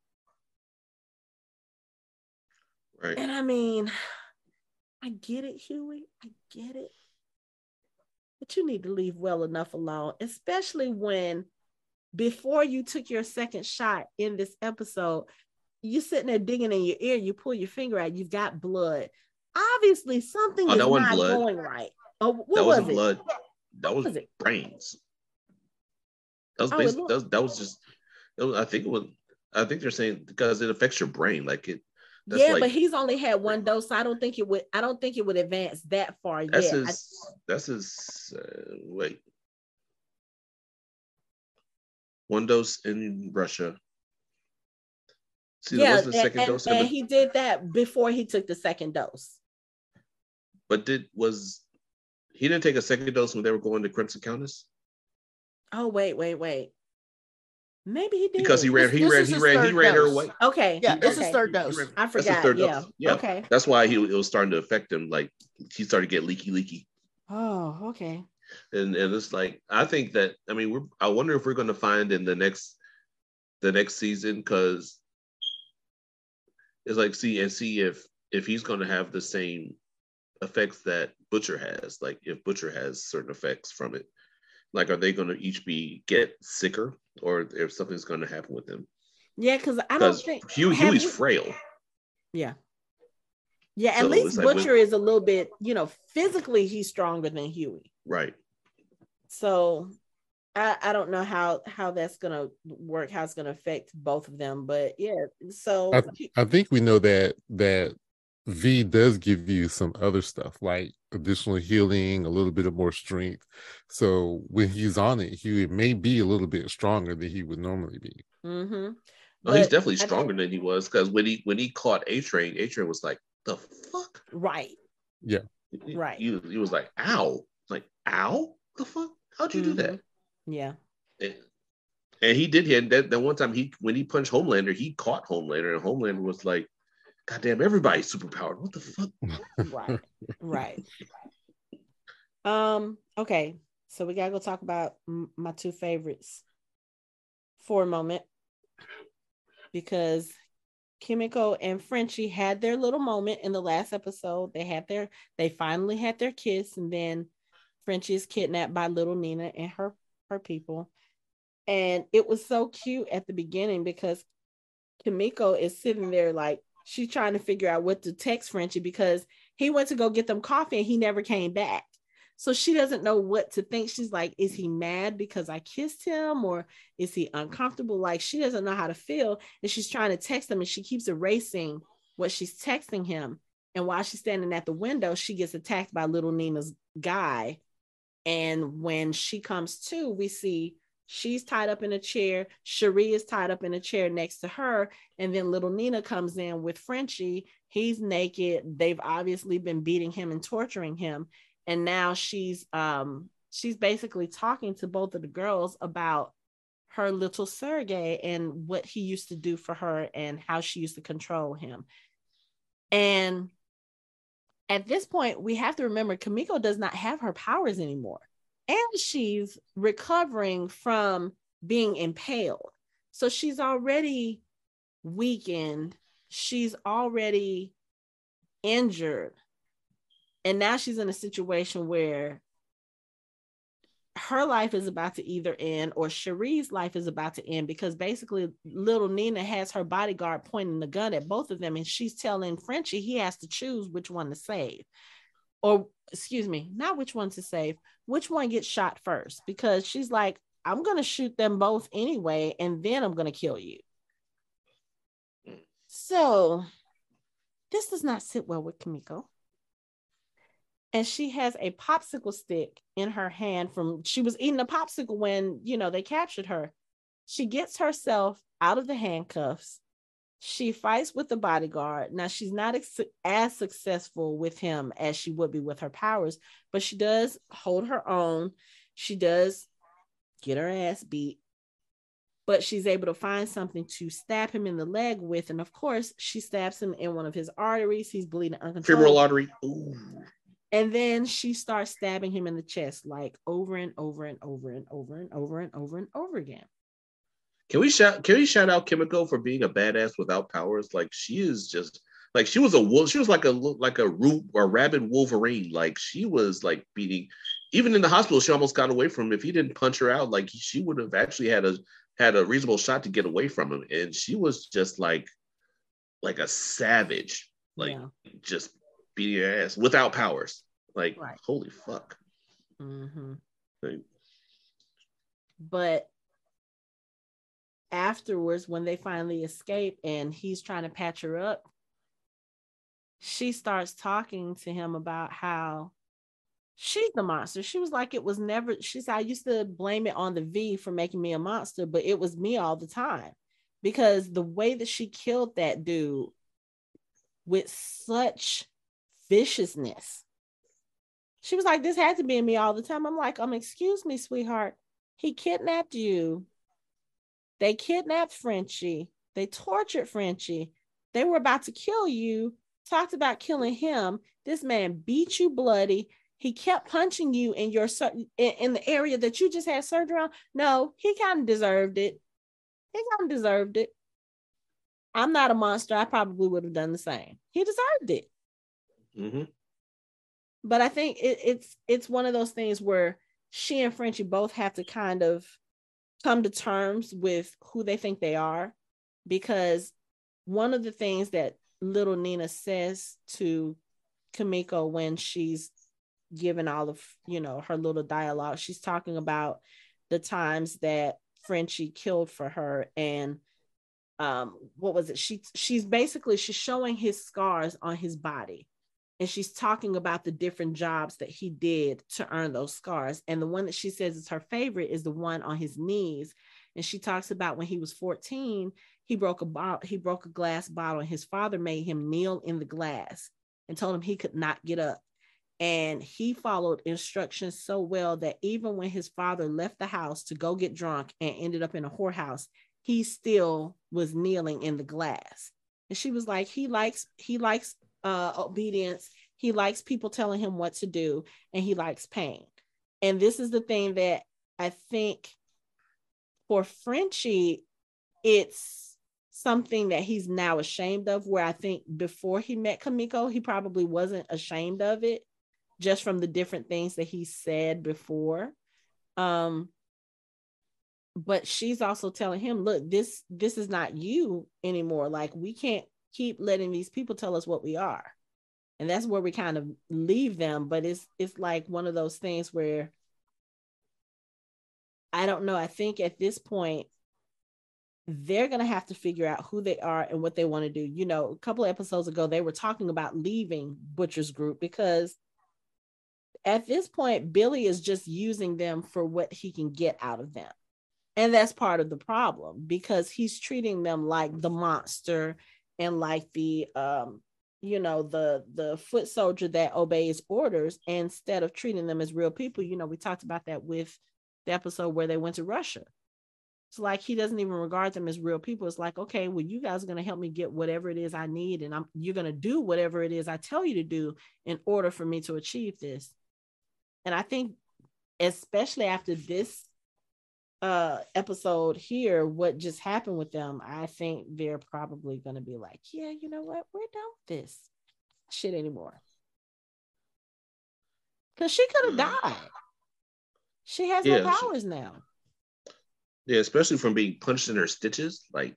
Right. And I mean, I get it, Hughie. I get it. But you need to leave well enough alone, especially when before you took your second shot in this episode, you're sitting there digging in your ear, you pull your finger out, you've got blood. Obviously, something Oh, is wasn't blood. going right. Oh, what that was wasn't it? blood. That was, was it? brains. That was Oh, it basically looked- that was, that was just. Was, I think it was. I think they're saying because it affects your brain. Like it. That's yeah, like, but he's only had one dose. So I don't think it would. I don't think it would advance that far yet. That's I- his. That's his. Uh, wait. One dose in Russia. See, yeah, and, second and- and he did that before he took the second dose. but did was he didn't take a second dose when they were going to Crimson Countess Oh wait, wait, wait. Maybe he did because he ran, This- he this ran, he ran, he third ran her away. Okay. Yeah, this okay. is third dose. ran- I that's his forgot. third yeah. dose. Yeah. Okay. That's why he it was starting to affect him. Like he started to get leaky, leaky. Oh, okay. and and it's like I think that I mean we're I wonder if we're going to find in the next the next season because it's like see and see if if he's going to have the same effects that Butcher has like if Butcher has certain effects from it like are they going to each be get sicker or if something's going to happen with them Yeah, because I don't think. Hugh, have Hughie's we- frail Yeah. Yeah, at So least like Butcher is a little bit, you know, physically he's stronger than Hughie. right So I, I don't know how how that's gonna work, how it's gonna affect both of them. But yeah, so I, I think we know that that V does give you some other stuff like additional healing, a little bit of more strength. So when he's on it, he may be a little bit stronger than he would normally be. Mm-hmm. oh, he's definitely stronger than he was because when he when he caught A Train A Train was like the fuck right. He- Right. He, he was like, ow. Like, ow? The fuck? How'd you do that? Yeah. And, and he did hit that, that one time he when he punched Homelander, he caught Homelander, and Homelander was like, God damn, everybody's superpowered. What the fuck? Right. right. Um, okay. So we gotta go talk about m- my two favorites for a moment. Because Kimiko and Frenchie had their little moment in the last episode. They had their they finally had their kiss, and then Frenchie is kidnapped by little Nina and her her people. And it was so cute at the beginning because Kimiko is sitting there like she's trying to figure out what to text Frenchie because he went to go get them coffee and he never came back. So she doesn't know what to think. She's like, is he mad because I kissed him or is he uncomfortable? Like she doesn't know how to feel. And she's trying to text him and she keeps erasing what she's texting him. And while she's standing at the window, she gets attacked by little Nina's guy. And when she comes to, we see she's tied up in a chair. Cherie is tied up in a chair next to her. And then little Nina comes in with Frenchie. He's naked. They've obviously been beating him and torturing him. And now she's um she's basically talking to both of the girls about her little Sergey and what he used to do for her and how she used to control him. And at this point, we have to remember Kimiko does not have her powers anymore. And she's recovering from being impaled. So she's already weakened. She's already injured. And now she's in a situation where her life is about to either end or Cherie's life is about to end because basically little Nina has her bodyguard pointing the gun at both of them and she's telling Frenchie he has to choose which one to save. Or excuse me, not which one to save, which one gets shot first because she's like I'm going to shoot them both anyway and then I'm going to kill you. So this does not sit well with Kimiko. and she has a popsicle stick in her hand from she was eating a popsicle when you know they captured her she gets herself out of the handcuffs. She fights with the bodyguard. Now, she's not ex- as successful with him as she would be with her powers, but she does hold her own. She does get her ass beat, but she's able to find something to stab him in the leg with. And of course, she stabs him in one of his arteries. He's bleeding uncontrollably. Femoral artery. Ooh. And then she starts stabbing him in the chest, like over and over and over and over and over and over and over again. Can we shout? Can we shout out Kimiko for being a badass without powers? Like she is just like she was a wolf. She was like a like a root or rabid Wolverine. Like she was like beating. Even in the hospital, she almost got away from him. If he didn't punch her out, like she would have actually had a had a reasonable shot to get away from him. And she was just like like a savage, like Yeah. just beating her ass without powers. Like Right. holy fuck. hmm Like, But afterwards, when they finally escape and he's trying to patch her up, she starts talking to him about how she's the monster. She was like, it was never, she said, I used to blame it on the V for making me a monster, but it was me all the time because the way that she killed that dude with such viciousness. She was like, This had to be me all the time. I'm like, um, excuse me, sweetheart. He kidnapped you. They kidnapped Frenchie. They tortured Frenchie. They were about to kill you. Talked about killing him. This man beat you bloody. He kept punching you in your in, the area that you just had surgery on. No, he kind of deserved it. He kind of deserved it. I'm not a monster. I probably would have done the same. He deserved it mhm. but I think it, it's it's one of those things where she and Frenchie both have to kind of come to terms with who they think they are, because one of the things that little Nina says to Kimiko when she's given all of you know her little dialogue, she's talking about the times that Frenchie killed for her and um what was it? She she's basically she's showing his scars on his body and she's talking about the different jobs that he did to earn those scars and the one that she says is her favorite is the one on his knees and she talks about when he was 14 he broke a bottle he broke a glass bottle and his father made him kneel in the glass and told him he could not get up and he followed instructions so well that even when his father left the house to go get drunk and ended up in a whorehouse he still was kneeling in the glass and she was like he likes he likes uh obedience he likes people telling him what to do and he likes pain. And this is the thing that i think for frenchie it's something that he's now ashamed of where i think before he met kimiko he probably wasn't ashamed of it just from the different things that he said before. Um but she's also telling him look this this is not you anymore. Like we can't keep letting these people tell us what we are. And that's where we kind of leave them but it's it's like one of those things where i don't know. I think at this point they're going to have to figure out who they are and what they want to do. You know a couple episodes ago they were talking about leaving butcher's group because at this point billy is just using them for what he can get out of them. And that's part of the problem because he's treating them like the monster and like the um you know the the foot soldier that obeys orders instead of treating them as real people. You know we talked about that with the episode where they went to russia. It's like he doesn't even regard them as real people. It's like okay well you guys are going to help me get whatever it is i need and i'm you're going to do whatever it is i tell you to do in order for me to achieve this. And i think especially after this uh episode here what just happened with them i think they're probably going to be like yeah you know what we're done with this shit anymore because she could have Mm. died she has Yeah, no she- powers now Yeah, especially from being punched in her stitches. Like,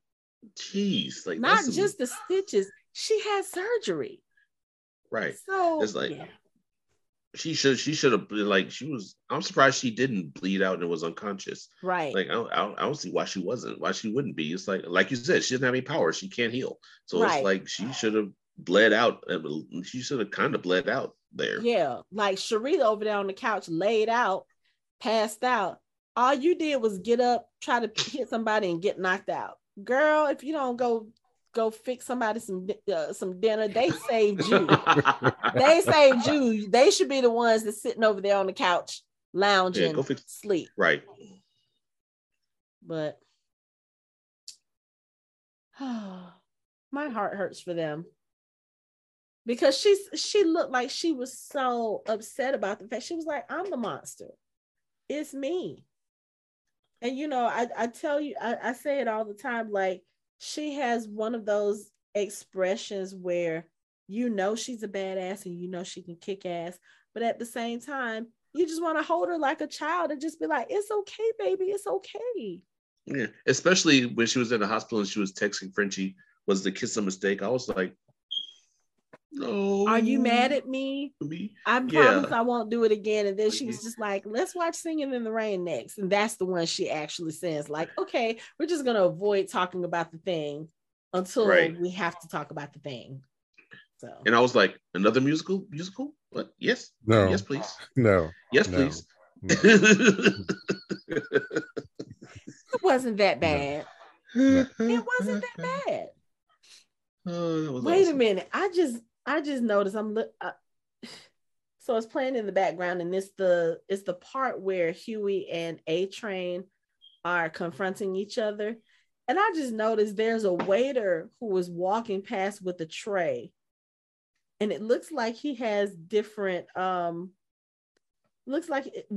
jeez, like not that's some- just the stitches she had surgery right. so It's like- yeah. She should she should have been like she was. I'm surprised she didn't bleed out and was unconscious. right Like I don't, I don't, I don't see why she wasn't. Why she wouldn't be. It's like like you said, she doesn't have any power. She can't heal. So Right. it's like she should have bled out. She should have kind of bled out there. Yeah, like Sharita over there on the couch, laid out, passed out. All you did was get up, try to hit somebody, and get knocked out. girl, if you don't go go fix somebody some uh, some dinner, they saved you. they saved you. They should be the ones that's sitting over there on the couch lounging, Yeah, go fix- sleep. right. But my heart hurts for them because she's she looked like she was so upset about the fact she was like i'm the monster it's me and you know i, I tell you I, I say it all the time like she has one of those expressions where you know she's a badass and you know she can kick ass but at the same time you just want to hold her like a child and just be like it's okay baby it's okay Yeah, especially when she was in the hospital and she was texting Frenchie, was the kiss a mistake? I was like, no. are you mad at me me? I Yeah. promise I won't do it again. And then she was just like, let's watch Singing in the Rain next. And that's the one she actually says, like, okay, we're just gonna avoid talking about the thing until Right. we have to talk about the thing. So And I was like, another musical? Musical? What? Yes. No, Yes, please. no. Yes, No. please. it wasn't that bad. It wasn't that bad. Oh, that was Wait a minute. I just I just noticed I'm look uh, so it's playing in the background and it's the it's the part where Hughie and A Train are confronting each other. And I just noticed there's a waiter who was walking past with a tray. And it looks like he has different um looks like it,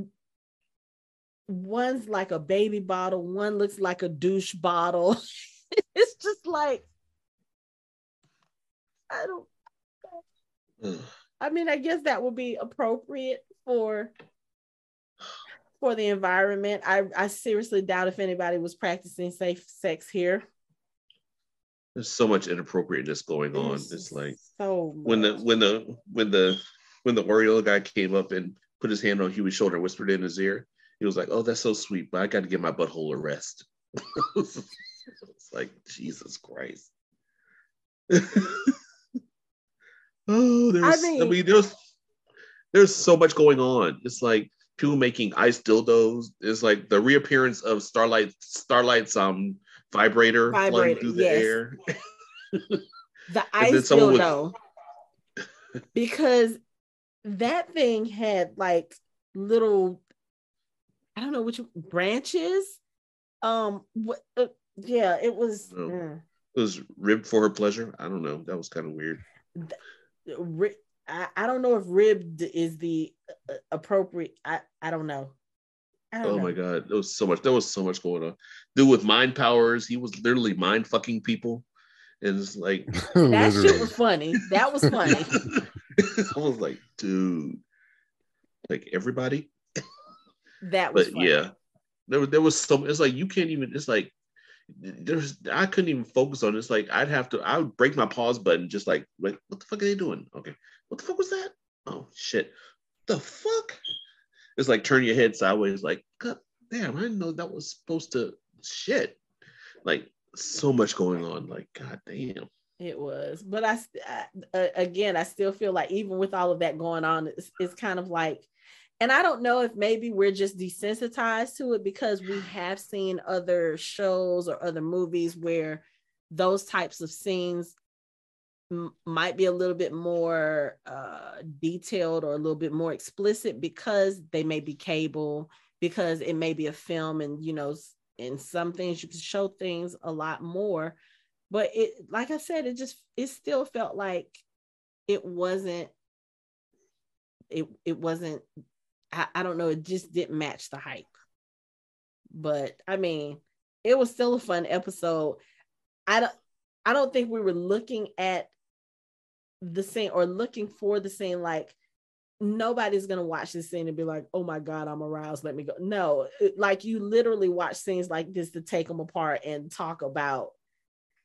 one's like a baby bottle, one looks like a douche bottle. it's just like I don't Ugh. I mean, I guess that would be appropriate for for the environment. I I seriously doubt if anybody was practicing safe sex here. There's so much inappropriateness going on. There's It's like so when the when the when the when the Oreo guy came up and put his hand on Hughie's shoulder and whispered in his ear, he was like, "Oh, that's so sweet, but I got to give my butthole a rest." it's like Jesus Christ. oh, there's. I I mean- mean, there's there's so much going on. It's like people making ice dildos. It's like the reappearance of Starlight Starlight's um vibrator, flying through the yes. air. the ice dildo because that thing had like little I don't know which branches. Um, what? Uh, yeah, it was. Oh. mm. It was ribbed for her pleasure. I don't know. That was kind of weird. Ri- I, I don't know if ribbed is the uh, appropriate. I, I don't know. I don't Oh know. my god, there was so much. There was so much going on. Dude with mind powers, he was literally mind fucking people, and it's like That shit was funny. That was funny. I was like, dude, like everybody. That was But funny. yeah, there was there was some. It's like you can't even. It's like there's. I couldn't even focus on. it. It's like I'd have to. I would break my pause button. Just like, wait, what the fuck are they doing? Okay, what the fuck was that? Oh shit, the fuck. It's like turn your head sideways. Like, god damn, I didn't know that was supposed to. Shit, like so much going on. Like, god damn. It was, but I, I uh, again, I still feel like even with all of that going on, it's, it's kind of like, and I don't know if maybe we're just desensitized to it because we have seen other shows or other movies where those types of scenes m- might be a little bit more uh, detailed or a little bit more explicit because they may be cable, because it may be a film, and you know, in some things you can show things a lot more. But it like i said it just it still felt like it wasn't it it wasn't I, I don't know it just didn't match the hype. But i mean it was still a fun episode. I don't i don't think we were looking at the scene or looking for the scene like nobody's gonna watch this scene and be like oh my god i'm aroused let me go. No it- like you literally watch scenes like this to take them apart and talk about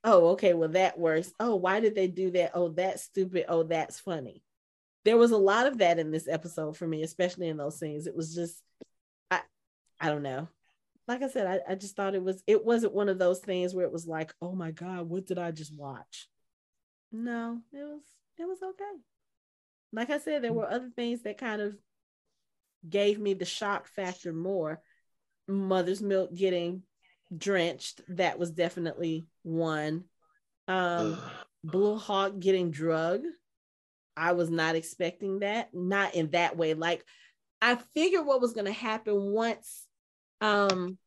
oh okay well that works. Oh why did they do that? Oh that's stupid. Oh that's funny there was a lot of that in this episode for me especially in those scenes it was just i i don't know like i said I, I just thought it was it wasn't one of those things where it was like oh my god what did i just watch no it was it was okay like i said there were other things that kind of gave me the shock factor more mother's milk getting drenched. That was definitely one. Um, Blue Hawk getting drugged. I was not expecting that. Not in that way. Like I figured what was going to happen once um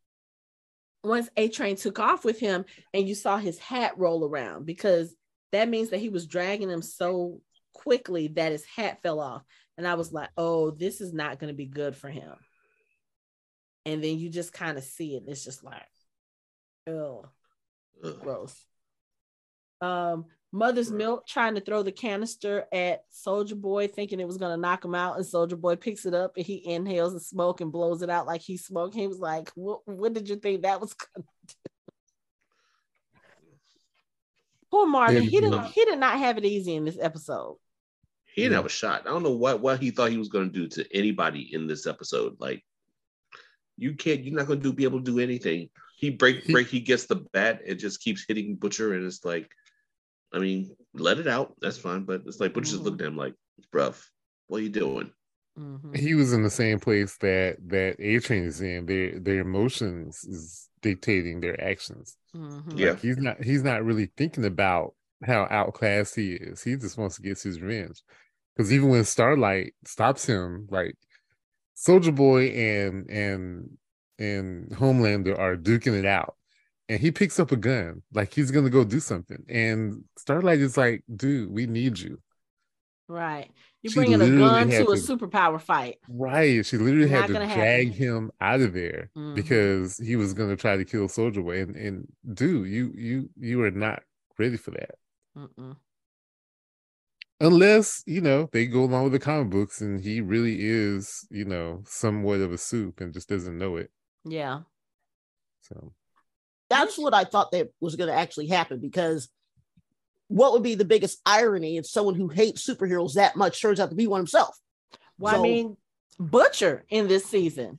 once A Train took off with him and you saw his hat roll around because that means that he was dragging him so quickly that his hat fell off. And I was like, oh, this is not going to be good for him. And then you just kind of see it. It's just like, oh, gross. Um, Mother's Milk trying to throw the canister at Soldier Boy, thinking it was going to knock him out. And Soldier Boy picks it up and he inhales the smoke and blows it out like he's smoking. He was like, What, what did you think that was going to do? Poor Marvin. He didn't. He did not have it easy in this episode. He didn't have a shot. I don't know what what he thought he was going to do to anybody in this episode. Like, you can't. You're not going to do be able to do anything. He break break. He gets the bat and just keeps hitting Butcher, and it's like I mean, let it out. That's fine. But it's like, but just look at him like, bruv, what are you doing? Mm-hmm. He was in the same place that that A Train is in. Their their emotions is dictating their actions. Mm-hmm. Yeah, he's not he's not really thinking about how outclassed he is. He just wants to get his revenge. Because even when Starlight stops him, like Soldier Boy and and and Homelander are duking it out and he picks up a gun like he's gonna go do something and starlight is like dude we need you. Right. You're bringing a gun to, to a superpower fight. Right she literally had to drag him out of there mm-hmm. because he was gonna try to kill soldier boy and, and dude you you you are not ready for that. Mm-mm. unless you know they go along with the comic books and he really is you know somewhat of a supe and just doesn't know it. Yeah. So that's what I thought that was going to actually happen because what would be the biggest irony if someone who hates superheroes that much turns out to be one himself? Well, so, I mean, Butcher in this season.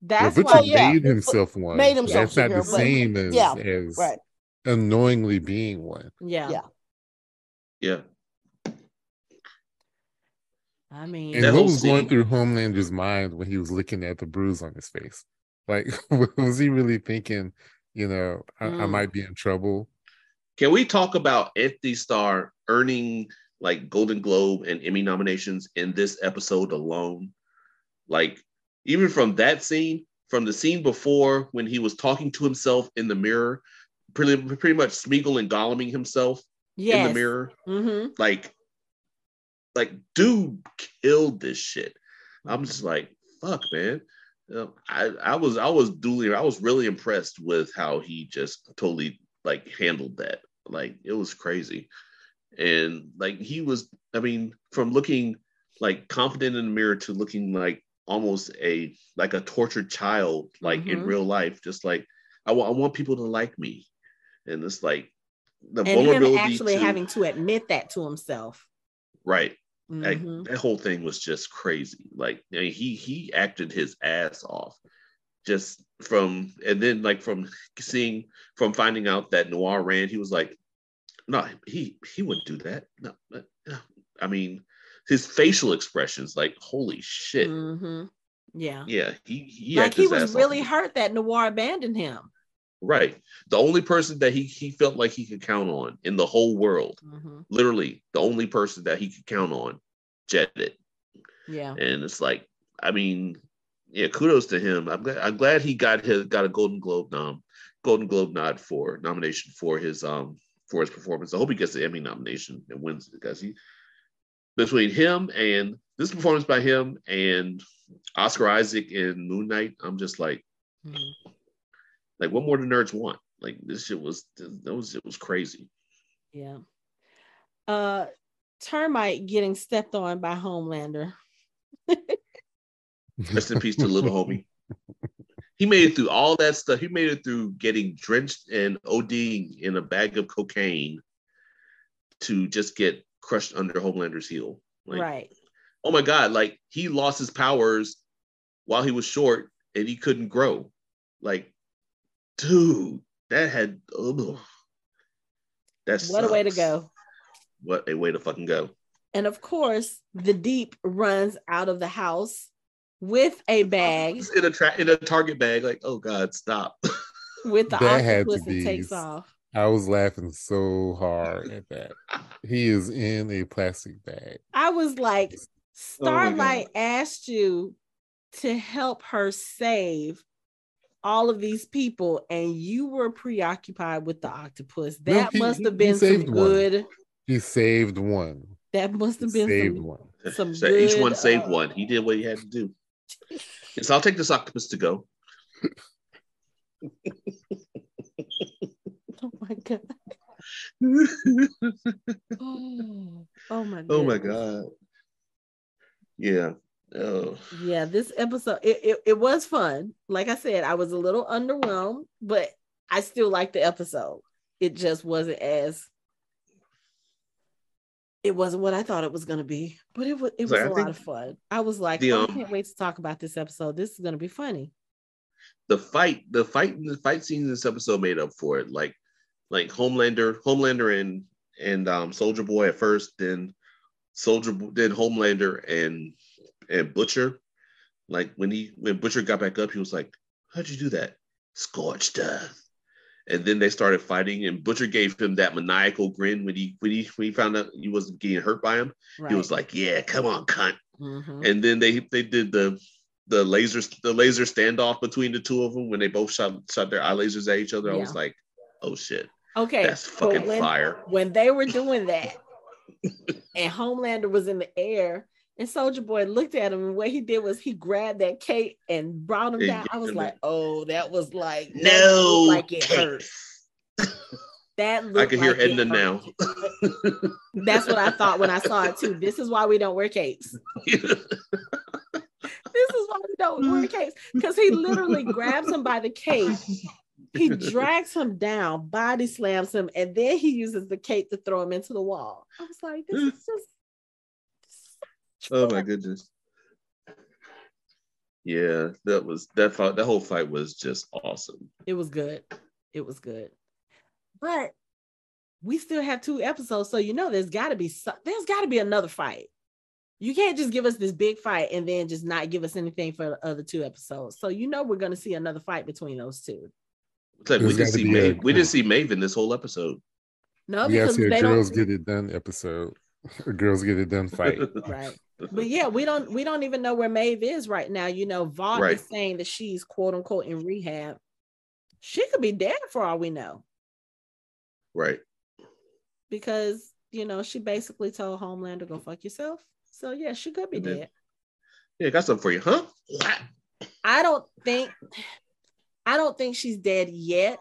That's Butcher why, yeah, made himself one. Made himself. That's not the same as, yeah, as right. unknowingly being one. Yeah. Yeah. Yeah. I mean, and what was scene. going through Homelander's mind when he was looking at the bruise on his face? Like, was he really thinking, you know, I, mm. I might be in trouble. Can we talk about Anthony Starr earning like Golden Globe and Emmy nominations in this episode alone? Like, even from that scene, from the scene before when he was talking to himself in the mirror, pretty, pretty much Smeagol and Golluming himself yes. in the mirror. Mm-hmm. Like, like, dude killed this shit. I'm just like, fuck, man. I, I was I was duly I was really impressed with how he just totally like handled that. Like it was crazy. And like he was, I mean, from looking like confident in the mirror to looking like almost a like a tortured child, like mm-hmm. in real life, just like I, w- I want people to like me. And it's like the and vulnerability him actually to, having to admit that to himself. Right. Mm-hmm. Like, that whole thing was just crazy. Like I mean, he he acted his ass off, just from and then like from seeing from finding out that Noir ran, he was like, no, he he wouldn't do that. No, no. I mean, his facial expressions, like holy shit. Mm-hmm. Yeah, yeah. He he like he was really off. hurt that Noir abandoned him. Right. The only person that he he felt like he could count on in the whole world, mm-hmm. literally the only person that he could count on, jetted. Yeah. And it's like, I mean, yeah, kudos to him. I'm glad, I'm glad he got his got a Golden Globe nom, Golden Globe nod for nomination for his um for his performance. I hope he gets the Emmy nomination and wins because he between him and this performance by him and Oscar Isaac in Moon Knight, I'm just like, mm-hmm. Like what more do nerds want? Like this shit was that was it was crazy. Yeah. Uh termite getting stepped on by Homelander. Rest in peace to little homie. He made it through all that stuff. He made it through getting drenched and ODing in a bag of cocaine to just get crushed under Homelander's heel. Like, right. Oh my God. Like he lost his powers while he was short and he couldn't grow. Like, dude, that had ugh. That's what a way to go. What a way to fucking go. And of course, the deep runs out of the house with a bag in a tra- in a target bag. Like, oh god, stop. with the That had to octopus that be takes off. I was laughing so hard at that. He is in a plastic bag. I was like, Oh. Starlight asked you to help her save all of these people, and you were preoccupied with the octopus. No, That he- must have been some saved one. good. He saved one. That must He have been saved some, one. some So each one saved uh, one. He did what he had to do. Yes, I'll take this octopus to go. Oh my god! Oh, oh my! oh my god. Yeah. Oh. Yeah, this episode it, it it was fun. Like I said, I was a little underwhelmed, but I still liked the episode. It just wasn't as it wasn't what I thought it was going to be, but it was it was I a lot of fun. I was like, the, oh, I um, can't wait to talk about this episode. This is going to be funny. the fight, the fight, the fight scene in this episode made up for it. Like, like Homelander, Homelander and and um Soldier Boy at first, then Soldier, then Homelander and and Butcher. Like when he when Butcher got back up, he was like, "How'd you do that? Scorched earth." And then they started fighting, and Butcher gave him that maniacal grin when he when he when he found out he wasn't getting hurt by him. Right. He was like, "Yeah, come on, cunt." Mhm. and then they they did the the laser the laser standoff between the two of them when they both shot shot their eye lasers at each other. I was like, oh shit, okay, that's fucking when, fire. When they were doing that, and Homelander was in the air, and Soldier Boy looked at him, and what he did was he grabbed that cape and brought him down. I was like, oh, that was like No, like it hurt. That looked I can hear like Edna now. That's what I thought when I saw it too. This is why we don't wear capes. This is why we don't wear capes because he literally grabs him by the cape. He drags him down, body slams him, and then he uses the cape to throw him into the wall. I was like, this is just. Oh my goodness. Yeah, that was that fight. That whole fight was just awesome. It was good. It was good. But we still have two episodes, so you know there's got to be some, there's got to be another fight. You can't just give us this big fight and then just not give us anything for the other two episodes. So you know we're going to see another fight between those two. It's like we There's didn't see be Maeve. We didn't see Maven this whole episode. No, We because see a they girls don't. get it done episode. A girls get it done fight. Right. But mm-hmm. yeah, we don't we don't even know where Maeve is right now. You know, Vought Right. is saying that she's quote unquote in rehab. She could be dead for all we know. right. because you know she basically told Homelander go fuck yourself. So yeah, she could be then- dead. Yeah, got something for you, huh? I don't think I don't think she's dead yet.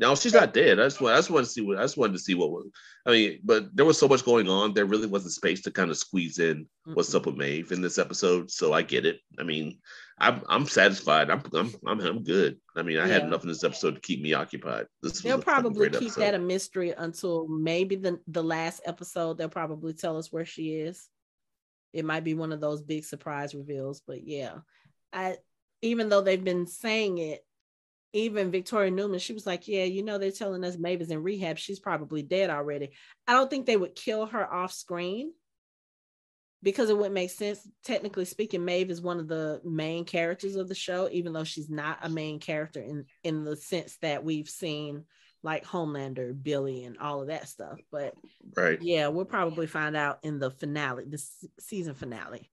No, she's not dead. I just want, I just wanted to see what I just wanted to see what was. I mean, but there was so much going on. There really wasn't space to kind of squeeze in what's up with Maeve in this episode. So I get it. I mean, I'm I'm satisfied. I'm I'm I'm, I'm good. I mean, I had enough in this episode to keep me occupied. This They'll probably keep episode. that a mystery until maybe the the last episode. They'll probably tell us where she is. It might be one of those big surprise reveals, but yeah, I even though they've been saying it, even Victoria Neuman, she was like, "Yeah, you know, they're telling us Maeve is in rehab. She's probably dead already." I don't think they would kill her off screen because it wouldn't make sense. Technically speaking, Maeve is one of the main characters of the show, even though she's not a main character in in the sense that we've seen like Homelander, Billy, and all of that stuff. But right. yeah, we'll probably find out in the finale, the season finale.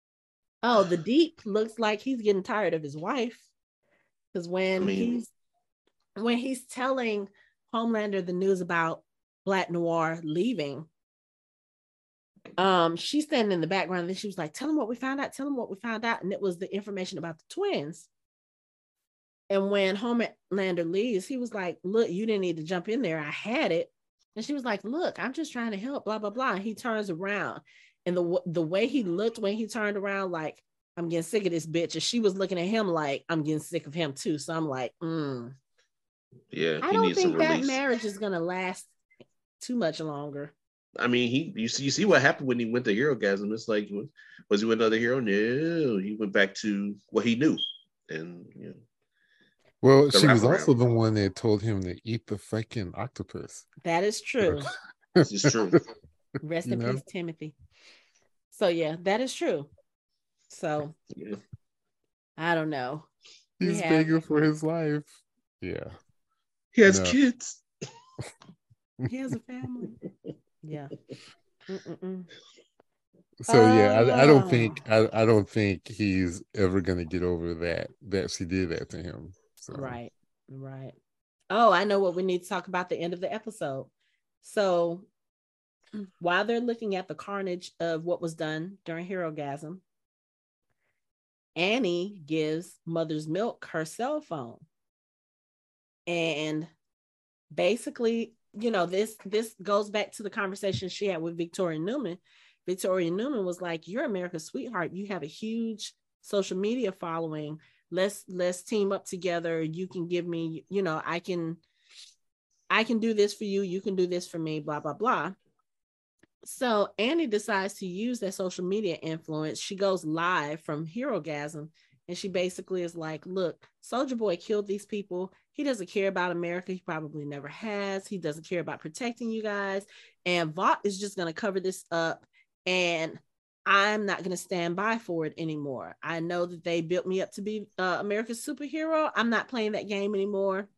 Oh, the deep looks like he's getting tired of his wife because when I mean- he's when he's telling Homelander the news about Black Noir leaving, um, she's standing in the background and she was like, "Tell him what we found out. Tell him what we found out," and it was the information about the twins. And when Homelander leaves, he was like, "Look, you didn't need to jump in there. I had it." And she was like, "Look, I'm just trying to help." Blah blah blah. And he turns around, and the the way he looked when he turned around, like, "I'm getting sick of this bitch," and she was looking at him like, "I'm getting sick of him too." So I'm like, mm. Yeah, I he don't needs some think that release. marriage is gonna last too much longer. I mean, he you see you see what happened when he went to Herogasm. It's like was, was he with another hero? No, he went back to what he knew, and you know, Well, The she was also the one that told him to eat the fucking octopus. That is true. this is true. Rest You in know? peace, Timothy. So yeah, that is true. So Yeah. I don't know. We He's have- begging for his life. Yeah. He has No. kids. He has a family. Yeah. Mm-mm-mm. So yeah, I, I don't Oh. think I, I don't think he's ever gonna get over that that she did that to him. So Right. Right. Oh, I know what we need to talk about the end of the episode. So while they're looking at the carnage of what was done during Herogasm, Annie gives Mother's Milk her cell phone. And basically, you know, this this goes back to the conversation she had with Victoria Neuman. Victoria Neuman was like, "You're America's sweetheart. You have a huge social media following. Let's let's team up together. You can give me, you know, I can I can do this for you. You can do this for me, blah blah blah." So Annie decides to use that social media influence. She goes live from Herogasm and she basically is like, look, Soldier Boy killed these people. He doesn't care about America. He probably never has. He doesn't care about protecting you guys. And Vought is just going to cover this up. And I'm not going to stand by for it anymore. I know that they built me up to be uh, America's superhero. I'm not playing that game anymore.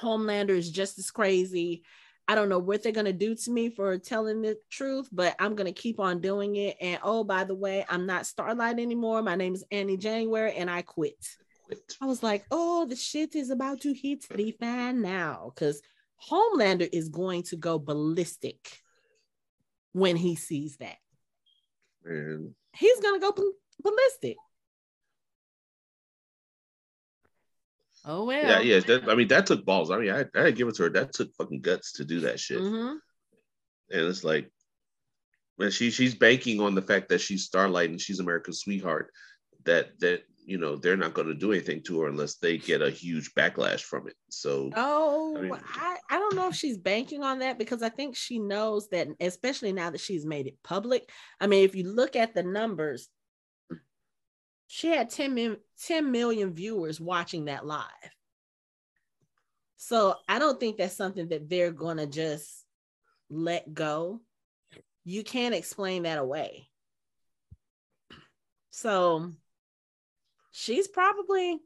Homelander is just as crazy. I don't know what they're going to do to me for telling the truth, but I'm going to keep on doing it. And oh, by the way, I'm not Starlight anymore. My name is Annie January and I quit. Quit. I was like, oh, the shit is about to hit the fan now because Homelander is going to go ballistic when he sees that. Man. He's going to go ballistic. Oh, well. Yeah, yeah. That, I mean, that took balls. I mean, I, I give it to her. That took fucking guts to do that shit. Mhm. And it's like, man, she she's banking on the fact that she's Starlight and she's America's sweetheart. That that you know they're not going to do anything to her unless they get a huge backlash from it. So Oh, I mean- I, I don't know if she's banking on that because I think she knows that, especially now that she's made it public. I mean, if you look at the numbers, she had 10, mil- 10 million viewers watching that live. So I don't think that's something that they're going to just let go. You can't explain that away. So she's probably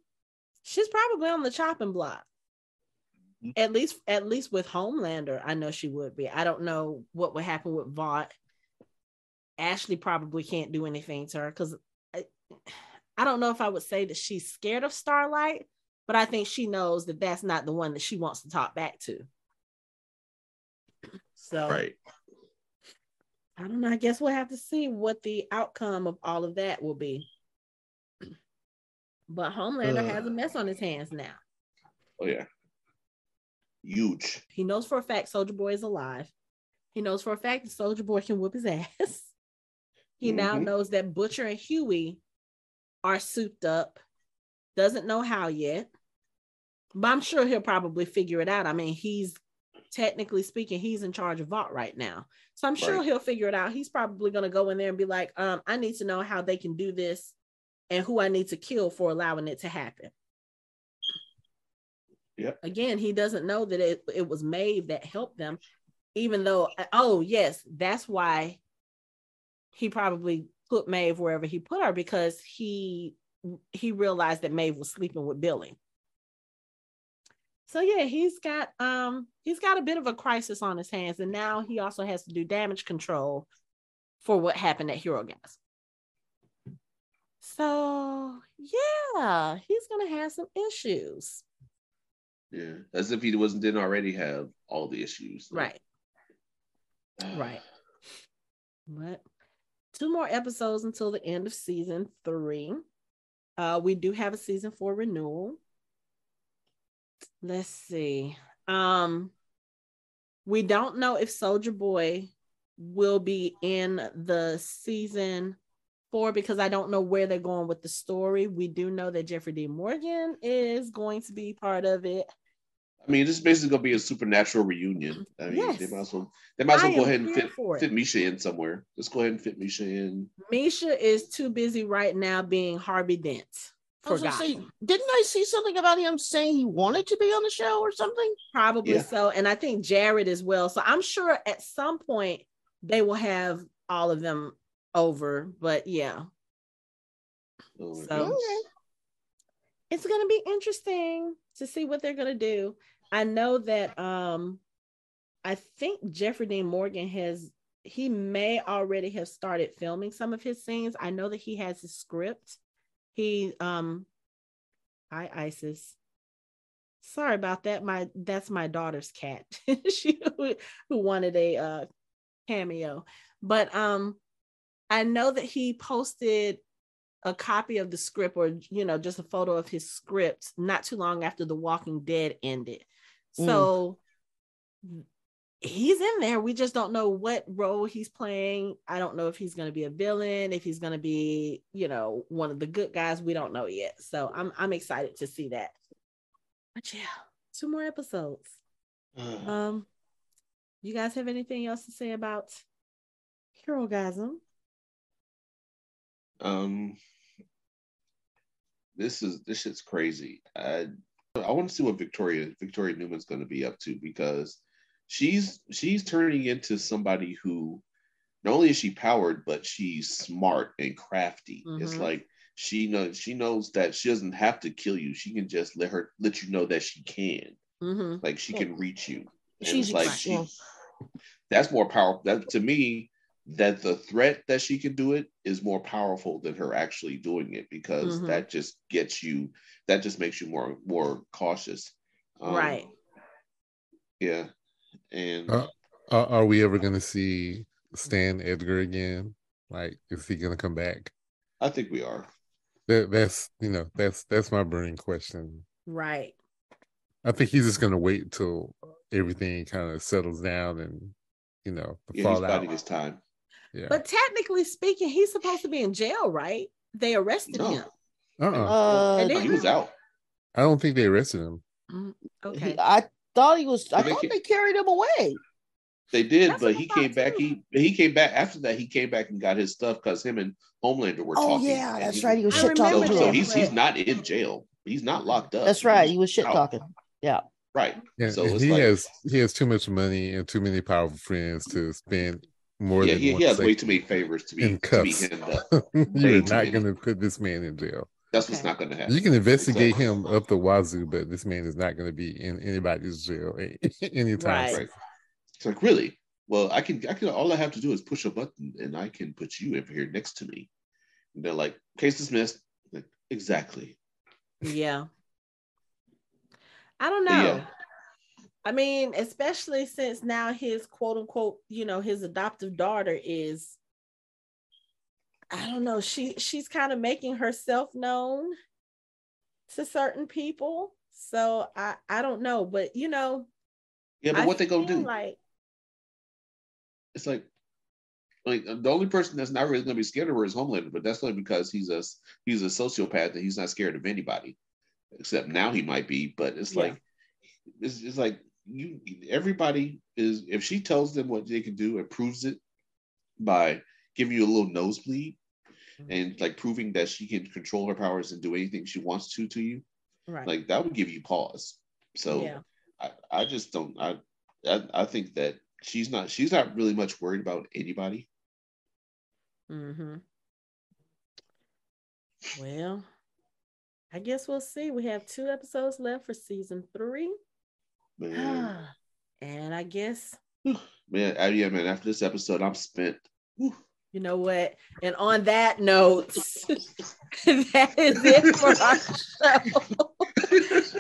she's probably on the chopping block mm-hmm. at least at least with Homelander, I know she would be. I don't know what would happen with Vought. Ashley probably can't do anything to her because I, don't know if I would say that she's scared of Starlight, but I think she knows that that's not the one that she wants to talk back to. So right. I don't know. I guess we'll have to see what the outcome of all of that will be. But Homelander has a mess on his hands now. Oh yeah. Huge. He knows for a fact Soldier Boy is alive. He knows for a fact that Soldier Boy can whoop his ass. He now Mhm. knows that Butcher and Hughie are souped up, doesn't know how yet. But I'm sure he'll probably figure it out. I mean, he's technically speaking, he's in charge of Vought right now. So I'm sure Right. he'll figure it out. He's probably gonna go in there and be like, um, I need to know how they can do this and who I need to kill for allowing it to happen. Yep. Again, he doesn't know that it, it was Maeve that helped them, even though, oh, yes, that's why he probably put Maeve wherever he put her because he he realized that Maeve was sleeping with Billy. So yeah, he's got um he's got a bit of a crisis on his hands, and now he also has to do damage control for what happened at Hero Gas. So yeah, he's gonna have some issues. Yeah. As if he wasn't didn't already have all the issues. Right. Right. But two more episodes until the end of season three. Uh, we do have a season four renewal. Let's see. Um, we don't know if Soldier Boy will be in the season four because I don't know where they're going with the story. We do know that Jeffrey Dean Morgan is going to be part of it. I mean, this is basically gonna be a supernatural reunion. I mean, Yes. they might as well they might as I well go ahead and fit fit Misha in somewhere. Let's go ahead and fit Misha in. Misha is too busy right now being Harvey Dent. I was say, didn't I see something about him saying he wanted to be on the show or something? Probably Yeah. so. And I think Jared as well. So I'm sure at some point they will have all of them over. But yeah, Oh So- goodness. it's going to be interesting to see what they're going to do. I know that um I think Jeffrey Dean Morgan has he may already have started filming some of his scenes. I know that he has his script. He um hi Isis. Sorry about that. My that's my daughter's cat. she who, wanted a uh cameo. But um I know that he posted a copy of the script or you know just a photo of his script not too long after the walking dead ended so mm. he's in there. We just don't know what role he's playing. I don't know if he's going to be a villain if he's going to be you know one of the good guys. We don't know yet. So i'm i'm excited to see that. But yeah two more episodes. Um you guys have anything else to say about Herogasm? Um, this is this shit's crazy. I I want to see what Victoria Victoria Neuman's going to be up to because she's she's turning into somebody who not only is she powered but she's smart and crafty. Mm-hmm. It's like she knows she knows that she doesn't have to kill you. She can just let her let you know that she can. Mm-hmm. Like she can reach you. And she's like she, that's more powerful. That to me, that the threat that she can do it is more powerful than her actually doing it because mm-hmm. that just gets you that just makes you more more cautious. Um, right. Yeah. And uh, are we ever going to see stan edgar again? Like is he going to come back? I think we are. That, that's you know that's that's my burning question. Right. I think he's just going to wait till everything kind of settles down and you know the yeah, fallout. He's his time yeah. But technically speaking, he's supposed to be in jail, right? They arrested no. him. Uh-uh. Uh, he was out. I don't think they arrested him. Mm, okay. He, I thought he was. I they thought they carried him away. They did, That's but he came back. He he came back after that. He came back and got his stuff because him and Homelander were oh, talking. yeah, that's he, right. He was shit talking. So, so he's he's not in jail. He's not locked up. That's right. He was shit talking. Yeah. Right. Yeah. So he like, has he has too much money and too many powerful friends to spend more yeah, than he, he has way too many favors to be, in cuffs. To be up. You're not going to put this man in jail. That's okay. what's not going to happen. You can investigate exactly. him up the wazoo, but this man is not going to be in anybody's jail anytime. Right. It's like really. Well, I can. I can. All I have to do is push a button, and I can put you over here next to me. And they're like, "Case dismissed." Like, exactly. Yeah. I don't know. Yeah. I mean, especially since now his quote unquote, you know, his adoptive daughter is I don't know, she she's kind of making herself known to certain people. So I I don't know, but you know, yeah, but I what they gonna do? Like it's like like uh, the only person that's not really gonna be scared of her is Homelander, but that's only because he's a he's a sociopath and he's not scared of anybody. Except now he might be, but it's yeah. like it's, it's like you everybody is if she tells them what they can do and proves it by giving you a little nosebleed mm-hmm. and like proving that she can control her powers and do anything she wants to to you right. like that would give you pause. So yeah. I, I just don't I, I i think that she's not she's not really much worried about anybody. Mm-hmm. Well i guess we'll see. We have two episodes left for season three Man. and I guess man, uh, yeah, man. After this episode, I'm spent. You know what? And on that note, that is it for our show.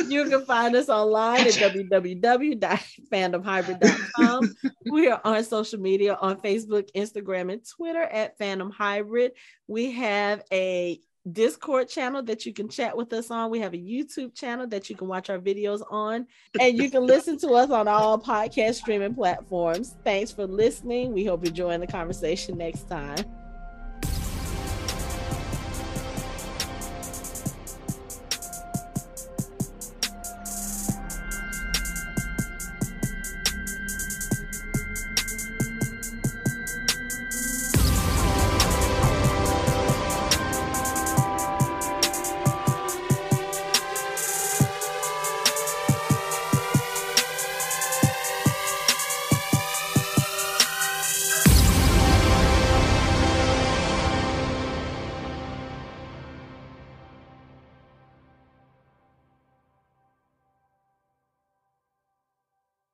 you can find us online at www.fandomhybrid.com. We are on social media on Facebook, Instagram, and Twitter at Fandom Hybrid. We have a Discord channel that you can chat with us on. We have a YouTube channel that you can watch our videos on, and you can listen to us on all podcast streaming platforms. Thanks for listening. We hope you join the conversation next time.